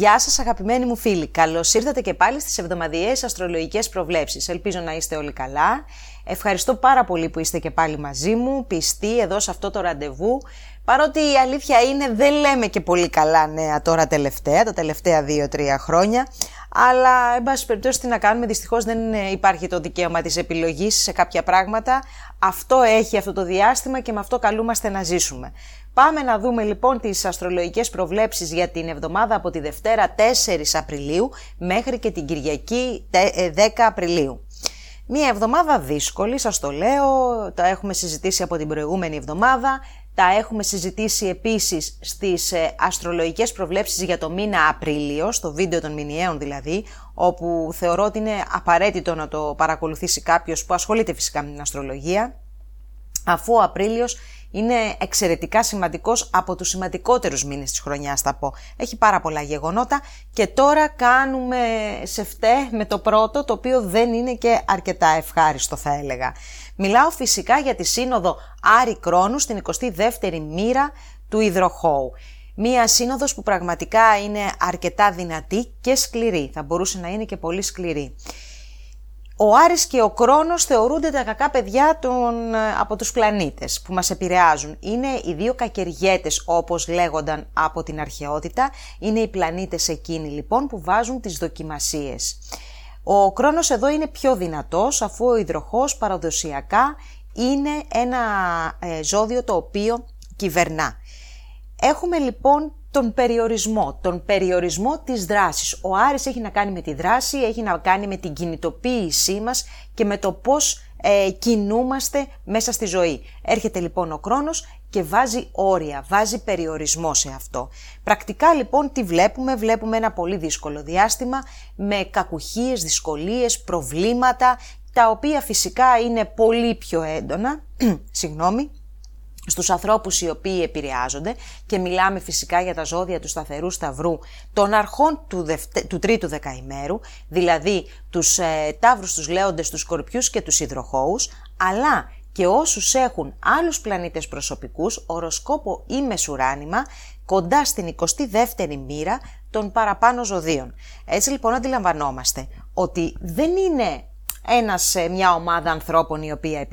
Γεια σας αγαπημένοι μου φίλοι, καλώς ήρθατε και πάλι στις εβδομαδιαίες αστρολογικές προβλέψεις. Ελπίζω να είστε όλοι καλά. Ευχαριστώ πάρα πολύ που είστε και πάλι μαζί μου, πιστοί εδώ σε αυτό το ραντεβού. Παρότι η αλήθεια είναι δεν λέμε και πολύ καλά νέα τώρα τελευταία, τα τελευταία 2-3 χρόνια. Αλλά, εν πάση περιπτώσει, τι να κάνουμε, δυστυχώς δεν υπάρχει το δικαίωμα της επιλογής σε κάποια πράγματα. Αυτό έχει αυτό το διάστημα και με αυτό καλούμαστε να ζήσουμε. Πάμε να δούμε λοιπόν τις αστρολογικές προβλέψεις για την εβδομάδα από τη Δευτέρα 4 Απριλίου μέχρι και την Κυριακή 10 ε, Απριλίου. Μία εβδομάδα δύσκολη, σας το λέω, τα έχουμε συζητήσει από την προηγούμενη εβδομάδα, τα έχουμε συζητήσει επίσης στις ε, αστρολογικές προβλέψεις για το μήνα Απρίλιο, στο βίντεο των μηνιαίων δηλαδή, όπου θεωρώ ότι είναι απαραίτητο να το παρακολουθήσει κάποιος που ασχολείται φυσικά με την αστρολογία, αφού ο Απρίλιος είναι εξαιρετικά σημαντικός από τους σημαντικότερους μήνες της χρονιάς θα πω. Έχει πάρα πολλά γεγονότα και τώρα κάνουμε σε φταί με το πρώτο το οποίο δεν είναι και αρκετά ευχάριστο θα έλεγα. Μιλάω φυσικά για τη σύνοδο Άρη Κρόνου στην 22η μοίρα του Ιδροχώου. Μία σύνοδος που πραγματικά είναι αρκετά δυνατή και σκληρή. Θα μπορούσε να είναι και πολύ σκληρή. Ο Άρης και ο Κρόνος θεωρούνται τα κακά παιδιά των, από τους πλανήτες που μας επηρεάζουν. Είναι οι δύο κακεργέτες όπως λέγονταν από την αρχαιότητα. Είναι οι πλανήτες εκείνοι λοιπόν που βάζουν τις δοκιμασίες. Ο Κρόνος εδώ είναι πιο δυνατός αφού ο υδροχός παραδοσιακά είναι ένα ε, ζώδιο το οποίο κυβερνά. Έχουμε λοιπόν τον περιορισμό, τον περιορισμό της δράσης. Ο Άρης έχει να κάνει με τη δράση, έχει να κάνει με την κινητοποίησή μας και με το πώς ε, κινούμαστε μέσα στη ζωή. Έρχεται λοιπόν ο χρόνος και βάζει όρια, βάζει περιορισμό σε αυτό. Πρακτικά λοιπόν τι βλέπουμε, βλέπουμε ένα πολύ δύσκολο διάστημα με κακουχίες, δυσκολίες, προβλήματα, τα οποία φυσικά είναι πολύ πιο έντονα, συγγνώμη, στους ανθρώπους οι οποίοι επηρεάζονται και μιλάμε φυσικά για τα ζώδια του σταθερού σταυρού των αρχών του, του τρίτου δεκαημέρου, δηλαδή τους ε, ταύρους, τους λέοντες, τους σκορπιούς και τους υδροχώους, αλλά και όσους έχουν άλλους πλανήτες προσωπικούς, οροσκόπο ή μεσουράνημα, κοντά στην 22η μοίρα των παραπάνω ζωδίων. Έτσι λοιπόν αντιλαμβανόμαστε ότι δεν είναι ένας, ε, μια ομάδα ανθρώπων η οποία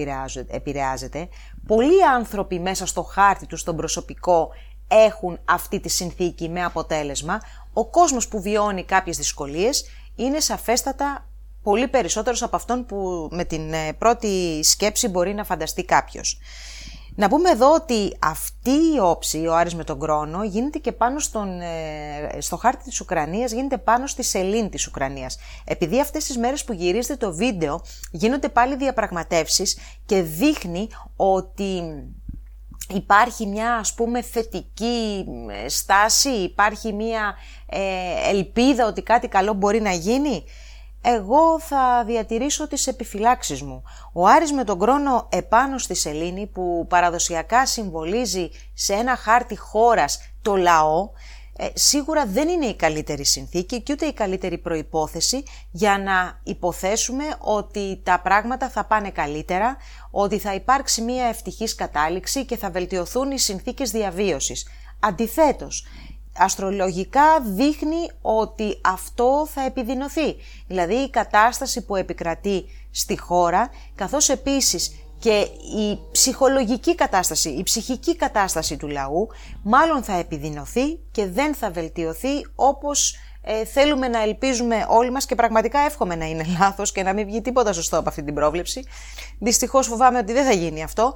επηρεάζεται. Πολλοί άνθρωποι μέσα στο χάρτη τους, στον προσωπικό, έχουν αυτή τη συνθήκη με αποτέλεσμα. Ο κόσμος που βιώνει κάποιες δυσκολίες είναι σαφέστατα πολύ περισσότερος από αυτόν που με την ε, πρώτη σκέψη μπορεί να φανταστεί κάποιος. Να πούμε εδώ ότι αυτή η όψη, ο Άρης με τον Κρόνο, γίνεται και πάνω στον, ε, στο χάρτη της Ουκρανίας, γίνεται πάνω στη σελήνη της Ουκρανίας. Επειδή αυτές τις μέρες που γυρίζεται το βίντεο γίνονται πάλι διαπραγματεύσεις και δείχνει ότι υπάρχει μια ας πούμε θετική ε, στάση, υπάρχει μια ε, ελπίδα ότι κάτι καλό μπορεί να γίνει εγώ θα διατηρήσω τις επιφυλάξεις μου. Ο Άρης με τον κρόνο επάνω στη σελήνη που παραδοσιακά συμβολίζει σε ένα χάρτη χώρας το λαό, ε, σίγουρα δεν είναι η καλύτερη συνθήκη και ούτε η καλύτερη προϋπόθεση για να υποθέσουμε ότι τα πράγματα θα πάνε καλύτερα, ότι θα υπάρξει μια ευτυχής κατάληξη και θα βελτιωθούν οι συνθήκες διαβίωσης. Αντιθέτως, αστρολογικά δείχνει ότι αυτό θα επιδεινωθεί. Δηλαδή η κατάσταση που επικρατεί στη χώρα, καθώς επίσης και η ψυχολογική κατάσταση, η ψυχική κατάσταση του λαού, μάλλον θα επιδεινωθεί και δεν θα βελτιωθεί όπως ε, θέλουμε να ελπίζουμε όλοι μας και πραγματικά εύχομαι να είναι λάθος και να μην βγει τίποτα σωστό από αυτή την πρόβλεψη. Δυστυχώς φοβάμαι ότι δεν θα γίνει αυτό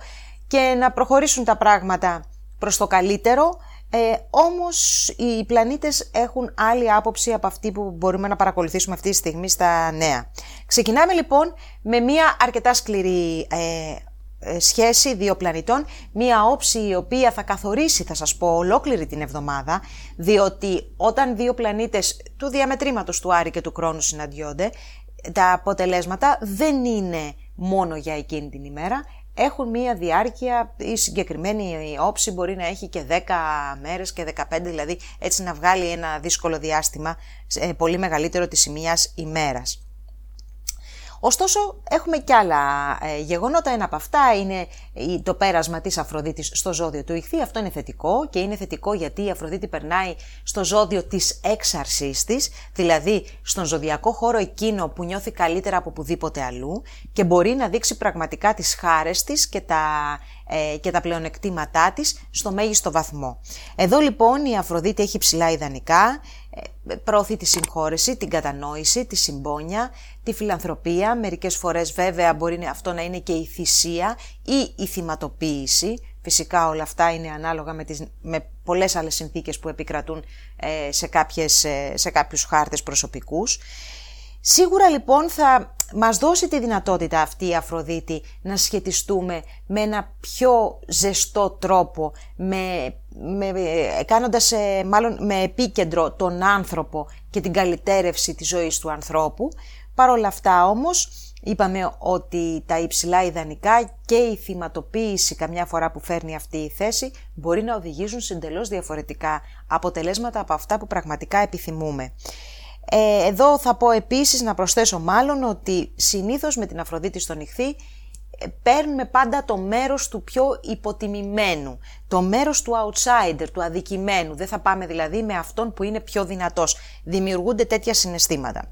και να προχωρήσουν τα πράγματα προς το καλύτερο, ε, όμως οι πλανήτες έχουν άλλη άποψη από αυτή που μπορούμε να παρακολουθήσουμε αυτή τη στιγμή στα νέα. Ξεκινάμε λοιπόν με μια αρκετά σκληρή ε, ε, σχέση δύο πλανητών, μια όψη η οποία θα καθορίσει, θα σας πω, ολόκληρη την εβδομάδα, διότι όταν δύο πλανήτες του διαμετρήματος του Άρη και του Κρόνου συναντιόνται, τα αποτελέσματα δεν είναι μόνο για εκείνη την ημέρα, έχουν μία διάρκεια, η συγκεκριμένη όψη μπορεί να έχει και 10 μέρες και 15, δηλαδή έτσι να βγάλει ένα δύσκολο διάστημα πολύ μεγαλύτερο της σημείας ημέρας. Ωστόσο, έχουμε και άλλα ε, γεγονότα. Ένα από αυτά είναι το πέρασμα της Αφροδίτης στο ζώδιο του Ιχθύ. Αυτό είναι θετικό και είναι θετικό γιατί η Αφροδίτη περνάει στο ζώδιο της έξαρσής της, δηλαδή στον ζωδιακό χώρο εκείνο που νιώθει καλύτερα από πουδήποτε αλλού και μπορεί να δείξει πραγματικά τις χάρες της και τα ε, και τα πλεονεκτήματά της στο μέγιστο βαθμό. Εδώ λοιπόν η Αφροδίτη έχει ψηλά ιδανικά, ε, προωθεί τη συγχώρεση, την κατανόηση, τη συμπόνια, τη φιλανθρωπία, μερικές φορές βέβαια μπορεί αυτό να είναι και η θυσία ή η θυματοποίηση, Φυσικά όλα αυτά είναι ανάλογα με, τις, με πολλές άλλες συνθήκες που επικρατούν ε, σε, κάποιες, σε κάποιους χάρτες προσωπικούς. Σίγουρα λοιπόν θα μας δώσει τη δυνατότητα αυτή η Αφροδίτη να σχετιστούμε με ένα πιο ζεστό τρόπο, με, με, κάνοντας ε, μάλλον με επίκεντρο τον άνθρωπο και την καλυτέρευση της ζωής του ανθρώπου. Παρ' όλα αυτά όμως είπαμε ότι τα υψηλά ιδανικά και η θυματοποίηση καμιά φορά που φέρνει αυτή η θέση μπορεί να οδηγήσουν συντελώς διαφορετικά αποτελέσματα από αυτά που πραγματικά επιθυμούμε. Ε, εδώ θα πω επίσης να προσθέσω μάλλον ότι συνήθως με την Αφροδίτη στον νυχθή ε, παίρνουμε πάντα το μέρος του πιο υποτιμημένου, το μέρος του outsider, του αδικημένου. Δεν θα πάμε δηλαδή με αυτόν που είναι πιο δυνατός. Δημιουργούνται τέτοια συναισθήματα.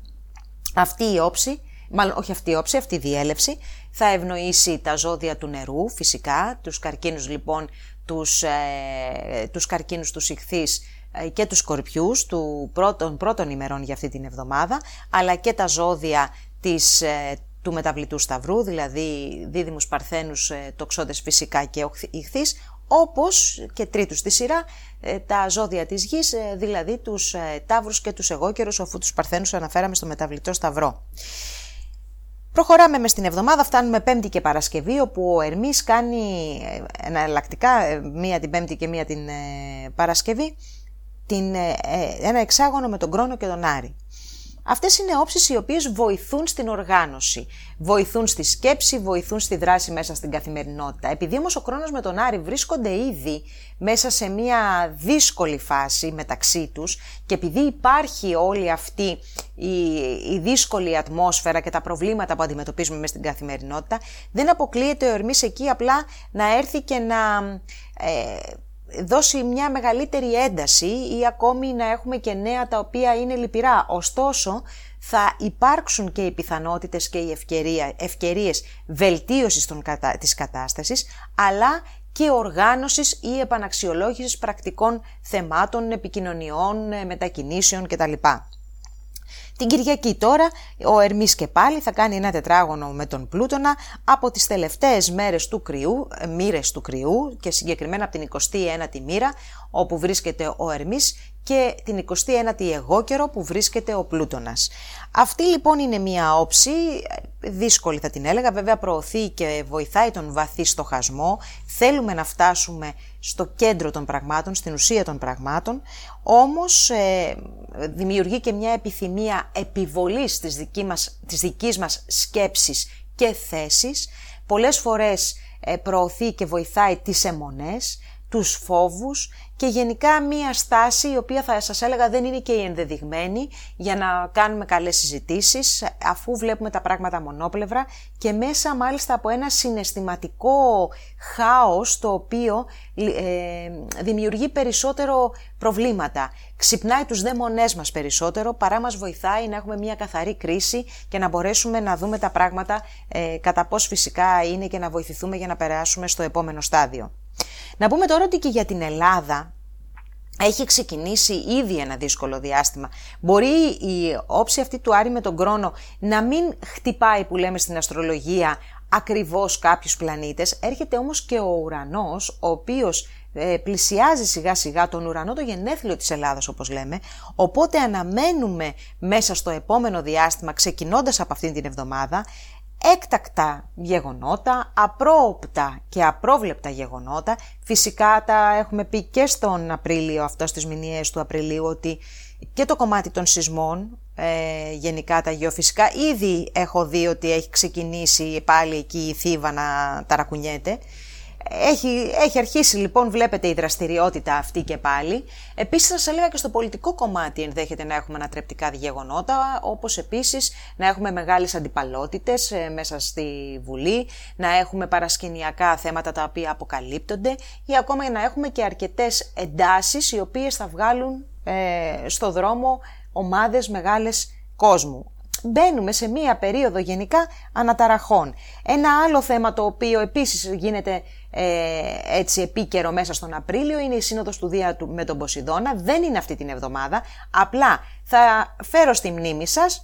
Αυτή η όψη, μάλλον όχι αυτή η όψη, αυτή η διέλευση, θα ευνοήσει τα ζώδια του νερού φυσικά, τους καρκίνους λοιπόν, τους, ε, τους καρκίνους του ηχθείς ε, και τους σκορπιούς του πρώτων, πρώτων ημερών για αυτή την εβδομάδα, αλλά και τα ζώδια της, ε, του μεταβλητού σταυρού, δηλαδή δίδυμους παρθένους, ε, τοξόντες φυσικά και ηχθείς, όπως και τρίτους στη σειρά τα ζώδια της γης, δηλαδή τους τάβρους και τους εγώκερους, αφού τους παρθένους αναφέραμε στο μεταβλητό σταυρό. Προχωράμε μες στην εβδομάδα, φτάνουμε Πέμπτη και Παρασκευή, όπου ο Ερμής κάνει εναλλακτικά, μία την Πέμπτη και μία την Παρασκευή, την, ε, ε, ένα εξάγωνο με τον Κρόνο και τον Άρη. Αυτές είναι όψεις οι οποίες βοηθούν στην οργάνωση, βοηθούν στη σκέψη, βοηθούν στη δράση μέσα στην καθημερινότητα. Επειδή όμως ο Κρόνος με τον Άρη βρίσκονται ήδη μέσα σε μια δύσκολη φάση μεταξύ τους και επειδή υπάρχει όλη αυτή η, η δύσκολη ατμόσφαιρα και τα προβλήματα που αντιμετωπίζουμε μέσα στην καθημερινότητα, δεν αποκλείεται ο Ερμής εκεί απλά να έρθει και να... Ε, δώσει μια μεγαλύτερη ένταση ή ακόμη να έχουμε και νέα τα οποία είναι λυπηρά. Ωστόσο, θα υπάρξουν και οι πιθανότητες και οι ευκαιρία, ευκαιρίες βελτίωσης των, της κατάστασης, αλλά και οργάνωσης ή επαναξιολόγησης πρακτικών θεμάτων, επικοινωνιών, μετακινήσεων κτλ. Την Κυριακή τώρα ο Ερμής και πάλι θα κάνει ένα τετράγωνο με τον Πλούτονα. Από τις τελευταίες μέρες του κρυού, ε, μοίρες του κρυού και συγκεκριμένα από την 21η μοίρα όπου βρίσκεται ο Ερμής και την 29η εγώ καιρό που βρίσκεται ο Πλούτονας. Αυτή λοιπόν είναι μια όψη, δύσκολη θα την έλεγα, βέβαια προωθεί και βοηθάει τον βαθύ στοχασμό, θέλουμε να φτάσουμε στο κέντρο των πραγμάτων, στην ουσία των πραγμάτων, όμως ε, δημιουργεί και μια επιθυμία επιβολής της, δική μας, της δικής μας σκέψης και θέσης, πολλές φορές ε, προωθεί και βοηθάει τις αιμονές, τους φόβους και γενικά μία στάση η οποία θα σας έλεγα δεν είναι και η ενδεδειγμένη για να κάνουμε καλές συζητήσεις αφού βλέπουμε τα πράγματα μονόπλευρα και μέσα μάλιστα από ένα συναισθηματικό χάος το οποίο ε, δημιουργεί περισσότερο προβλήματα. Ξυπνάει τους δαίμονές μας περισσότερο παρά μας βοηθάει να έχουμε μια καθαρή κρίση και να μπορέσουμε να δούμε τα πράγματα ε, κατά πώς φυσικά είναι και να βοηθηθούμε για να περάσουμε στο επόμενο στάδιο. Να πούμε τώρα ότι και για την Ελλάδα έχει ξεκινήσει ήδη ένα δύσκολο διάστημα. Μπορεί η όψη αυτή του Άρη με τον Κρόνο να μην χτυπάει που λέμε στην αστρολογία ακριβώς κάποιους πλανήτες, έρχεται όμως και ο ουρανός, ο οποίος ε, πλησιάζει σιγά σιγά τον ουρανό, το γενέθλιο της Ελλάδας όπως λέμε, οπότε αναμένουμε μέσα στο επόμενο διάστημα, ξεκινώντας από αυτήν την εβδομάδα, έκτακτα γεγονότα, απρόοπτα και απρόβλεπτα γεγονότα. Φυσικά τα έχουμε πει και στον Απρίλιο, αυτό στις μηνιαίες του Απριλίου, ότι και το κομμάτι των σεισμών, ε, γενικά τα γεωφυσικά, ήδη έχω δει ότι έχει ξεκινήσει πάλι εκεί η θύβα να ταρακουνιέται. Έχει, έχει αρχίσει λοιπόν, βλέπετε η δραστηριότητα αυτή και πάλι. Επίσης θα σας έλεγα και στο πολιτικό κομμάτι ενδέχεται να έχουμε ανατρεπτικά γεγονότα, όπως επίσης να έχουμε μεγάλες αντιπαλότητες ε, μέσα στη Βουλή, να έχουμε παρασκηνιακά θέματα τα οποία αποκαλύπτονται ή ακόμα να έχουμε και αρκετές εντάσεις οι οποίες θα βγάλουν ε, στο δρόμο ομάδες μεγάλες κόσμου μπαίνουμε σε μία περίοδο γενικά αναταραχών. Ένα άλλο θέμα το οποίο επίσης γίνεται ε, έτσι επίκαιρο μέσα στον Απρίλιο είναι η Σύνοδος του Δία με τον Ποσειδώνα. Δεν είναι αυτή την εβδομάδα, απλά θα φέρω στη μνήμη σας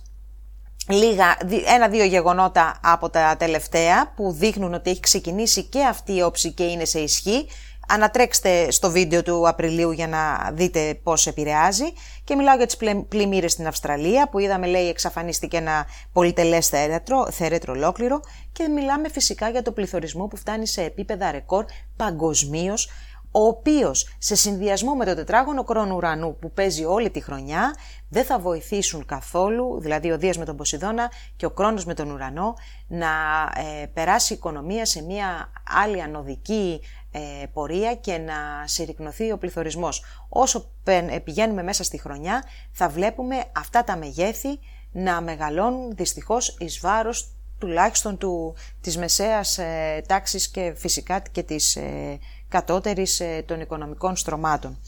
λίγα, ένα-δύο γεγονότα από τα τελευταία που δείχνουν ότι έχει ξεκινήσει και αυτή η όψη και είναι σε ισχύ. Ανατρέξτε στο βίντεο του Απριλίου για να δείτε πώς επηρεάζει. Και μιλάω για τις πλημμύρες στην Αυστραλία που είδαμε λέει εξαφανίστηκε ένα πολυτελές θέρετρο, θέρετρο ολόκληρο. Και μιλάμε φυσικά για το πληθωρισμό που φτάνει σε επίπεδα ρεκόρ παγκοσμίως, ο οποίος σε συνδυασμό με το τετράγωνο κρόνο ουρανού που παίζει όλη τη χρονιά δεν θα βοηθήσουν καθόλου, δηλαδή ο Δίας με τον Ποσειδώνα και ο Κρόνος με τον ουρανό, να ε, περάσει η οικονομία σε μια άλλη ανωδική ε, πορεία και να συρρυκνωθεί ο πληθωρισμός. Όσο ε, πηγαίνουμε μέσα στη χρονιά θα βλέπουμε αυτά τα μεγέθη να μεγαλώνουν δυστυχώς εις βάρος τουλάχιστον του, της μεσαίας ε, τάξης και φυσικά και της ε, κατώτερης ε, των οικονομικών στρωμάτων.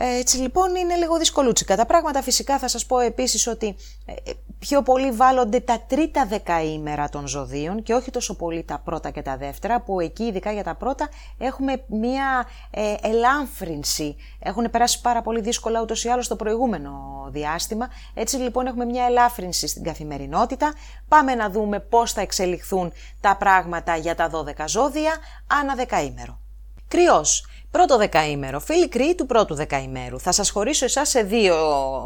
Έτσι λοιπόν είναι λίγο δυσκολούτσικα τα πράγματα. Φυσικά θα σας πω επίσης ότι ε, πιο πολύ βάλλονται τα τρίτα δεκαήμερα των ζωδίων και όχι τόσο πολύ τα πρώτα και τα δεύτερα που εκεί ειδικά για τα πρώτα έχουμε μία ε, ελάμφρυνση. Έχουν περάσει πάρα πολύ δύσκολα ούτως ή άλλως στο προηγούμενο διάστημα. Έτσι λοιπόν έχουμε μία ελάφρυνση στην καθημερινότητα. Πάμε να δούμε πώς θα εξελιχθούν τα πράγματα για τα 12 ζώδια ανά δεκαήμερο. Κρυός. Πρώτο δεκαήμερο, φίλοι κρύοι του πρώτου δεκαήμερου. Θα σας χωρίσω εσάς σε δύο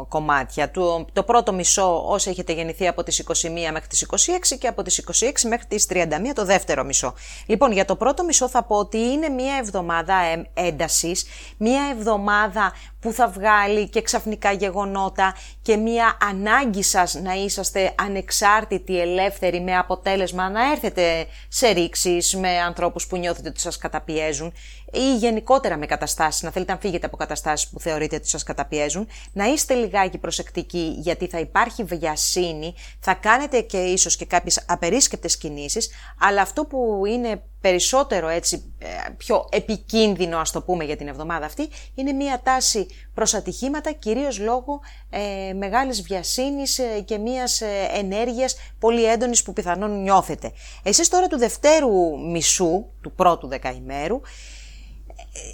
κομμάτια. Το, το πρώτο μισό όσοι έχετε γεννηθεί από τις 21 μέχρι τις 26 και από τις 26 μέχρι τις 31 το δεύτερο μισό. Λοιπόν, για το πρώτο μισό θα πω ότι είναι μια εβδομάδα έντασης, μια εβδομάδα που θα βγάλει και ξαφνικά γεγονότα και μια ανάγκη σας να είσαστε ανεξάρτητοι, ελεύθεροι με αποτέλεσμα να έρθετε σε ρήξεις με ανθρώπους που νιώθετε ότι σας καταπιέζουν ή γενικότερα με καταστάσεις, να θέλετε να φύγετε από καταστάσεις που θεωρείτε ότι σας καταπιέζουν, να είστε λιγάκι προσεκτικοί γιατί θα υπάρχει βιασύνη, θα κάνετε και ίσως και κάποιες απερίσκεπτες κινήσεις, αλλά αυτό που είναι περισσότερο έτσι ε, πιο επικίνδυνο ας το πούμε για την εβδομάδα αυτή είναι μια τάση προς ατυχήματα κυρίως λόγω ε, μεγάλης βιασύνης ε, και μιας ε, ενέργειας πολύ έντονης που πιθανόν νιώθετε. Εσείς τώρα του δευτέρου μισού, του πρώτου δεκαημέρου,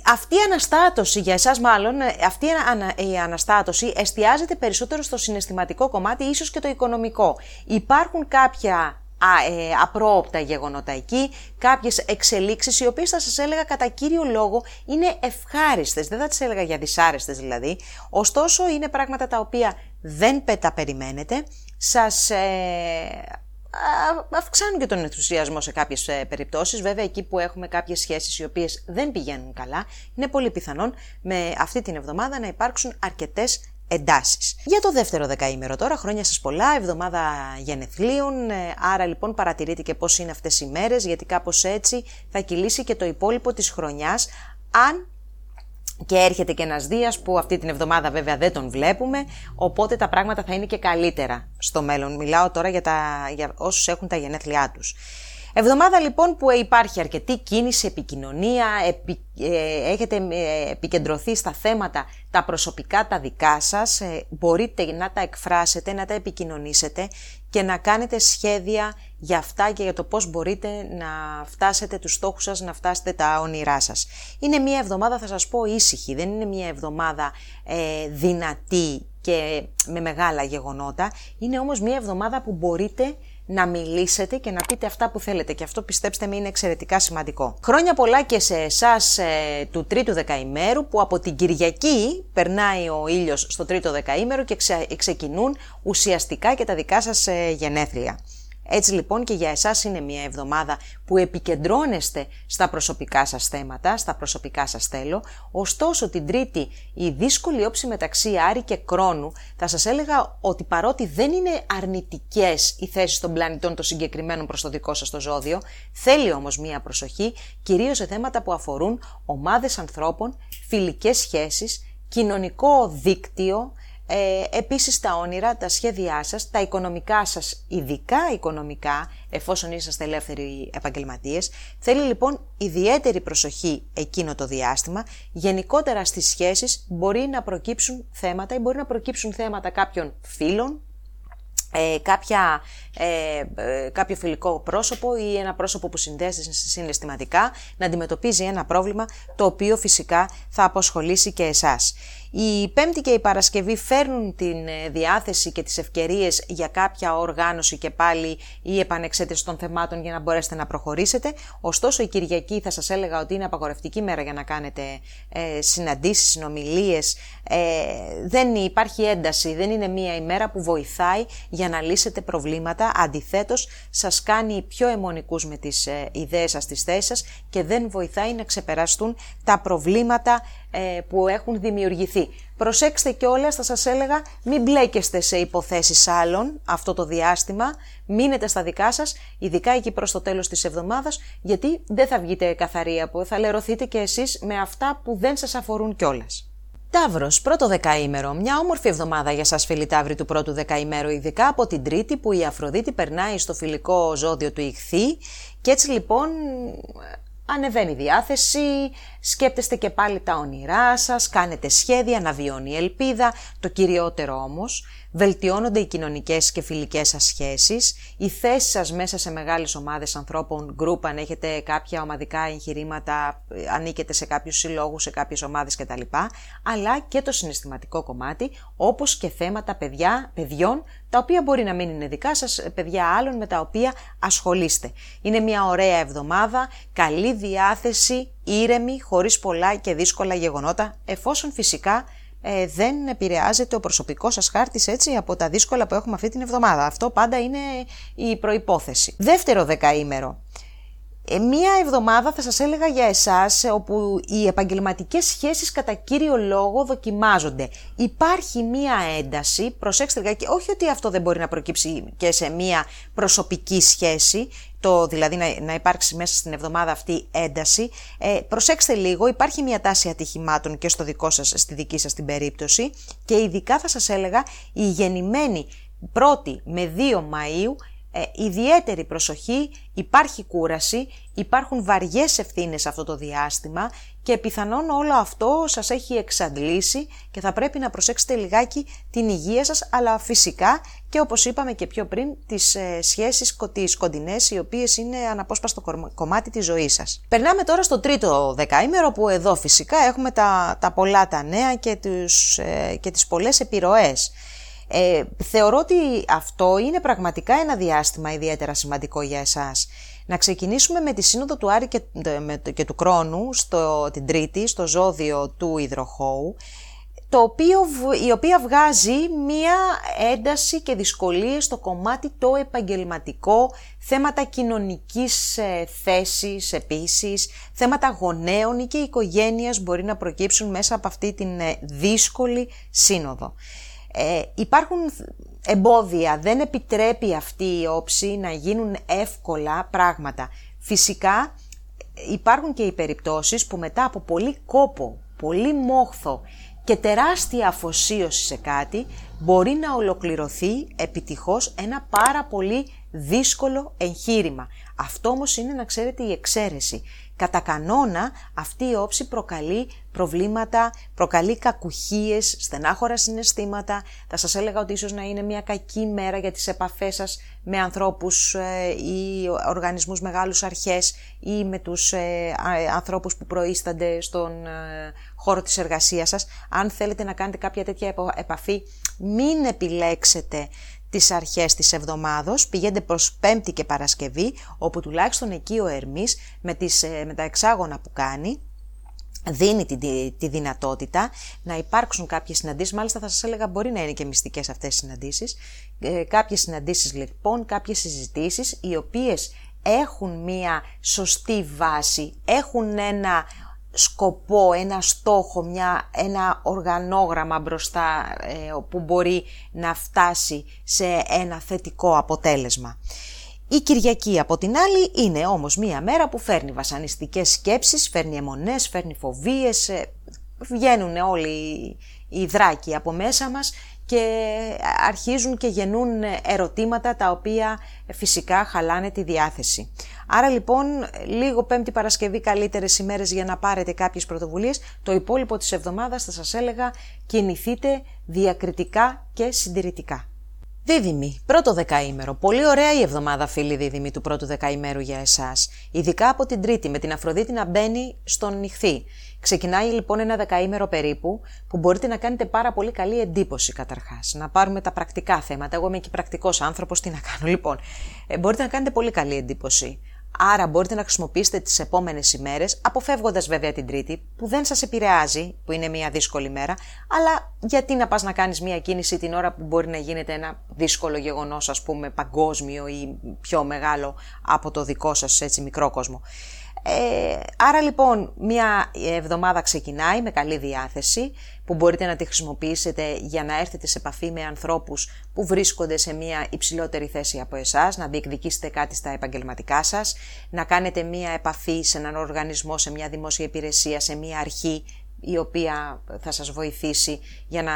αυτή η αναστάτωση, για εσάς μάλλον, αυτή η αναστάτωση εστιάζεται περισσότερο στο συναισθηματικό κομμάτι, ίσως και το οικονομικό. Υπάρχουν κάποια ε, απρόοπτα γεγονότα εκεί, κάποιες εξελίξεις οι οποίες θα σας έλεγα κατά κύριο λόγο είναι ευχάριστες, δεν θα τις έλεγα για δυσάρεστες δηλαδή, ωστόσο είναι πράγματα τα οποία δεν τα περιμένετε, σας ε, αυξάνουν και τον ενθουσιασμό σε κάποιες ε, περιπτώσεις. Βέβαια, εκεί που έχουμε κάποιες σχέσεις οι οποίες δεν πηγαίνουν καλά, είναι πολύ πιθανόν με αυτή την εβδομάδα να υπάρξουν αρκετές εντάσεις. Για το δεύτερο δεκαήμερο τώρα, χρόνια σας πολλά, εβδομάδα γενεθλίων, ε, άρα λοιπόν παρατηρείτε και πώς είναι αυτές οι μέρες, γιατί κάπως έτσι θα κυλήσει και το υπόλοιπο της χρονιάς, αν και έρχεται και ένας Δίας που αυτή την εβδομάδα βέβαια δεν τον βλέπουμε, οπότε τα πράγματα θα είναι και καλύτερα στο μέλλον. Μιλάω τώρα για, τα, για όσους έχουν τα γενέθλιά τους. Εβδομάδα λοιπόν που υπάρχει αρκετή κίνηση, επικοινωνία, ε, έχετε ε, επικεντρωθεί στα θέματα τα προσωπικά τα δικά σας, ε, μπορείτε να τα εκφράσετε, να τα επικοινωνήσετε και να κάνετε σχέδια για αυτά και για το πώς μπορείτε να φτάσετε τους στόχους σας, να φτάσετε τα όνειρά σας. Είναι μια εβδομάδα θα σας πω ήσυχη, δεν είναι μια εβδομάδα δυνατή και με μεγάλα γεγονότα, είναι όμως μια εβδομάδα που μπορείτε να μιλήσετε και να πείτε αυτά που θέλετε. Και αυτό πιστέψτε με είναι εξαιρετικά σημαντικό. Χρόνια πολλά και σε εσάς ε, του τρίτου δεκαημέρου που από την Κυριακή περνάει ο ήλιος στο τρίτο δεκαήμερο και ξεκινούν ουσιαστικά και τα δικά σας ε, γενέθλια. Έτσι λοιπόν και για εσάς είναι μια εβδομάδα που επικεντρώνεστε στα προσωπικά σας θέματα, στα προσωπικά σας θέλω, ωστόσο την τρίτη η δύσκολη όψη μεταξύ Άρη και Κρόνου θα σας έλεγα ότι παρότι δεν είναι αρνητικές οι θέσεις των πλανητών των συγκεκριμένων προς το δικό σας το ζώδιο, θέλει όμως μια προσοχή κυρίως σε θέματα που αφορούν ομάδες ανθρώπων, φιλικές σχέσεις, κοινωνικό δίκτυο, ε, επίσης τα όνειρα, τα σχέδιά σας, τα οικονομικά σας, ειδικά οικονομικά, εφόσον είσαστε ελεύθεροι επαγγελματίες, θέλει λοιπόν ιδιαίτερη προσοχή εκείνο το διάστημα. Γενικότερα στις σχέσεις μπορεί να προκύψουν θέματα ή μπορεί να προκύψουν θέματα κάποιων φίλων, ε, κάποια, ε, ε, κάποιο φιλικό πρόσωπο ή ένα πρόσωπο που συνδέεται συναισθηματικά να αντιμετωπίζει ένα πρόβλημα το οποίο φυσικά θα αποσχολήσει και εσάς. Η Πέμπτη και η Παρασκευή φέρνουν την ε, διάθεση και τις ευκαιρίες για κάποια οργάνωση και πάλι ή επανεξέτηση των θεμάτων για να μπορέσετε να προχωρήσετε. Ωστόσο η Κυριακή θα σας έλεγα ότι είναι απαγορευτική μέρα για να κάνετε ε, συναντήσεις, συνομιλίες. Ε, δεν υπάρχει ένταση, δεν είναι μία ημέρα που βοηθάει για να λύσετε προβλήματα. Αντιθέτως σας κάνει πιο αιμονικούς με τις ε, ιδέες σας, τις θέσεις σας και δεν βοηθάει να ξεπεραστούν τα προβλήματα ε, που έχουν δημιουργηθεί. Προσέξτε κιόλας, θα σας έλεγα, μην μπλέκεστε σε υποθέσεις άλλων αυτό το διάστημα, μείνετε στα δικά σας, ειδικά εκεί προς το τέλος της εβδομάδας, γιατί δεν θα βγείτε καθαροί από, θα λερωθείτε κι εσείς με αυτά που δεν σας αφορούν κιόλας. Ταύρος, πρώτο δεκαήμερο. Μια όμορφη εβδομάδα για σας φίλοι Ταύροι του πρώτου δεκαήμερου, ειδικά από την Τρίτη που η Αφροδίτη περνάει στο φιλικό ζώδιο του Ιχθύ και έτσι λοιπόν ανεβαίνει η διάθεση, σκέπτεστε και πάλι τα όνειρά σας, κάνετε σχέδια, αναβιώνει η ελπίδα, το κυριότερο όμως, βελτιώνονται οι κοινωνικές και φιλικές σας σχέσεις, η θέση σας μέσα σε μεγάλες ομάδες ανθρώπων, group, αν έχετε κάποια ομαδικά εγχειρήματα, ανήκετε σε κάποιους συλλόγους, σε κάποιες ομάδες κτλ. Αλλά και το συναισθηματικό κομμάτι, όπως και θέματα παιδιά, παιδιών, τα οποία μπορεί να μην είναι δικά σας, παιδιά άλλων με τα οποία ασχολείστε. Είναι μια ωραία εβδομάδα, καλή διάθεση, ήρεμη, χωρίς πολλά και δύσκολα γεγονότα, εφόσον φυσικά ε, δεν επηρεάζεται ο προσωπικός σας χάρτης έτσι από τα δύσκολα που έχουμε αυτή την εβδομάδα. Αυτό πάντα είναι η προϋπόθεση. Δεύτερο δεκαήμερο. Ε, μία εβδομάδα θα σας έλεγα για εσάς όπου οι επαγγελματικές σχέσεις κατά κύριο λόγο δοκιμάζονται. Υπάρχει μία ένταση, προσέξτε και όχι ότι αυτό δεν μπορεί να προκύψει και σε μία προσωπική σχέση, το, δηλαδή να, να υπάρξει μέσα στην εβδομάδα αυτή ένταση. Ε, προσέξτε λίγο, υπάρχει μια τάση ατυχημάτων και στο δικό σας, στη δική σας την περίπτωση και ειδικά θα σας έλεγα η γεννημένη 1η με 2 Μαΐου ε, ιδιαίτερη προσοχή, υπάρχει κούραση, υπάρχουν βαριές ευθύνες αυτό το διάστημα και πιθανόν όλο αυτό σας έχει εξαντλήσει και θα πρέπει να προσέξετε λιγάκι την υγεία σας, αλλά φυσικά και όπως είπαμε και πιο πριν, τις ε, σχέσεις τις κοντινές, οι οποίες είναι αναπόσπαστο κομμάτι της ζωής σας. Περνάμε τώρα στο τρίτο δεκαήμερο, που εδώ φυσικά έχουμε τα, τα πολλά τα νέα και, τους, ε, και τις πολλές επιρροές. Ε, θεωρώ ότι αυτό είναι πραγματικά ένα διάστημα ιδιαίτερα σημαντικό για εσάς. Να ξεκινήσουμε με τη σύνοδο του Άρη και, και του Κρόνου στο, την Τρίτη, στο ζώδιο του Ιδροχώου, το οποίο, η οποία βγάζει μία ένταση και δυσκολίες στο κομμάτι το επαγγελματικό, θέματα κοινωνικής ε, θέσης επίσης, θέματα γονέων ή και οικογένειας μπορεί να προκύψουν μέσα από αυτή την ε, δύσκολη σύνοδο. Ε, υπάρχουν εμπόδια, δεν επιτρέπει αυτή η όψη να γίνουν εύκολα πράγματα. Φυσικά υπάρχουν και οι περιπτώσεις που μετά από πολύ κόπο, πολύ μόχθο και τεράστια αφοσίωση σε κάτι μπορεί να ολοκληρωθεί επιτυχώς ένα πάρα πολύ δύσκολο εγχείρημα. Αυτό όμως είναι να ξέρετε η εξαίρεση. Κατά κανόνα αυτή η όψη προκαλεί προβλήματα, προκαλεί κακουχίες, στενάχωρα συναισθήματα. Θα σας έλεγα ότι ίσως να είναι μια κακή μέρα για τις επαφές σας με ανθρώπους ε, ή οργανισμούς μεγάλους αρχές ή με τους ε, ανθρώπους που προείστανται στον ε, χώρο της εργασίας σας. Αν θέλετε να κάνετε κάποια τέτοια επαφή, μην επιλέξετε τις αρχές της εβδομάδος, πηγαίνετε προς Πέμπτη και Παρασκευή, όπου τουλάχιστον εκεί ο Ερμής με, τις, ε, με τα εξάγωνα που κάνει, δίνει τη, τη, δυνατότητα να υπάρξουν κάποιες συναντήσεις, μάλιστα θα σας έλεγα μπορεί να είναι και μυστικές αυτές οι συναντήσεις, ε, κάποιες συναντήσεις λοιπόν, κάποιες συζητήσεις οι οποίες έχουν μία σωστή βάση, έχουν ένα σκοπό, ένα στόχο, μια, ένα οργανόγραμμα μπροστά ε, που μπορεί να φτάσει σε ένα θετικό αποτέλεσμα. Η Κυριακή από την άλλη είναι όμως μία μέρα που φέρνει βασανιστικές σκέψεις, φέρνει αιμονές, φέρνει φοβίες, ε, βγαίνουν όλοι οι δράκοι από μέσα μας και αρχίζουν και γεννούν ερωτήματα τα οποία φυσικά χαλάνε τη διάθεση. Άρα λοιπόν λίγο Πέμπτη Παρασκευή καλύτερες ημέρες για να πάρετε κάποιες πρωτοβουλίες. Το υπόλοιπο της εβδομάδας θα σας έλεγα κινηθείτε διακριτικά και συντηρητικά. Δίδυμη, πρώτο δεκαήμερο. Πολύ ωραία η εβδομάδα, φίλοι δίδυμη του πρώτου δεκαήμερου για εσάς. Ειδικά από την Τρίτη, με την Αφροδίτη να μπαίνει στον νυχθή. Ξεκινάει λοιπόν ένα δεκαήμερο περίπου, που μπορείτε να κάνετε πάρα πολύ καλή εντύπωση καταρχάς. Να πάρουμε τα πρακτικά θέματα. Εγώ είμαι και πρακτικός άνθρωπος, τι να κάνω λοιπόν. Ε, μπορείτε να κάνετε πολύ καλή εντύπωση. Άρα μπορείτε να χρησιμοποιήσετε τις επόμενες ημέρες, αποφεύγοντας βέβαια την Τρίτη, που δεν σας επηρεάζει, που είναι μια δύσκολη μέρα, αλλά γιατί να πας να κάνεις μια κίνηση την ώρα που μπορεί να γίνεται ένα δύσκολο γεγονός, ας πούμε, παγκόσμιο ή πιο μεγάλο από το δικό σας έτσι μικρό κόσμο. Ε, άρα λοιπόν μια εβδομάδα ξεκινάει με καλή διάθεση που μπορείτε να τη χρησιμοποιήσετε για να έρθετε σε επαφή με ανθρώπους που βρίσκονται σε μια υψηλότερη θέση από εσάς, να διεκδικήσετε κάτι στα επαγγελματικά σας, να κάνετε μια επαφή σε έναν οργανισμό, σε μια δημόσια υπηρεσία, σε μια αρχή η οποία θα σας βοηθήσει για να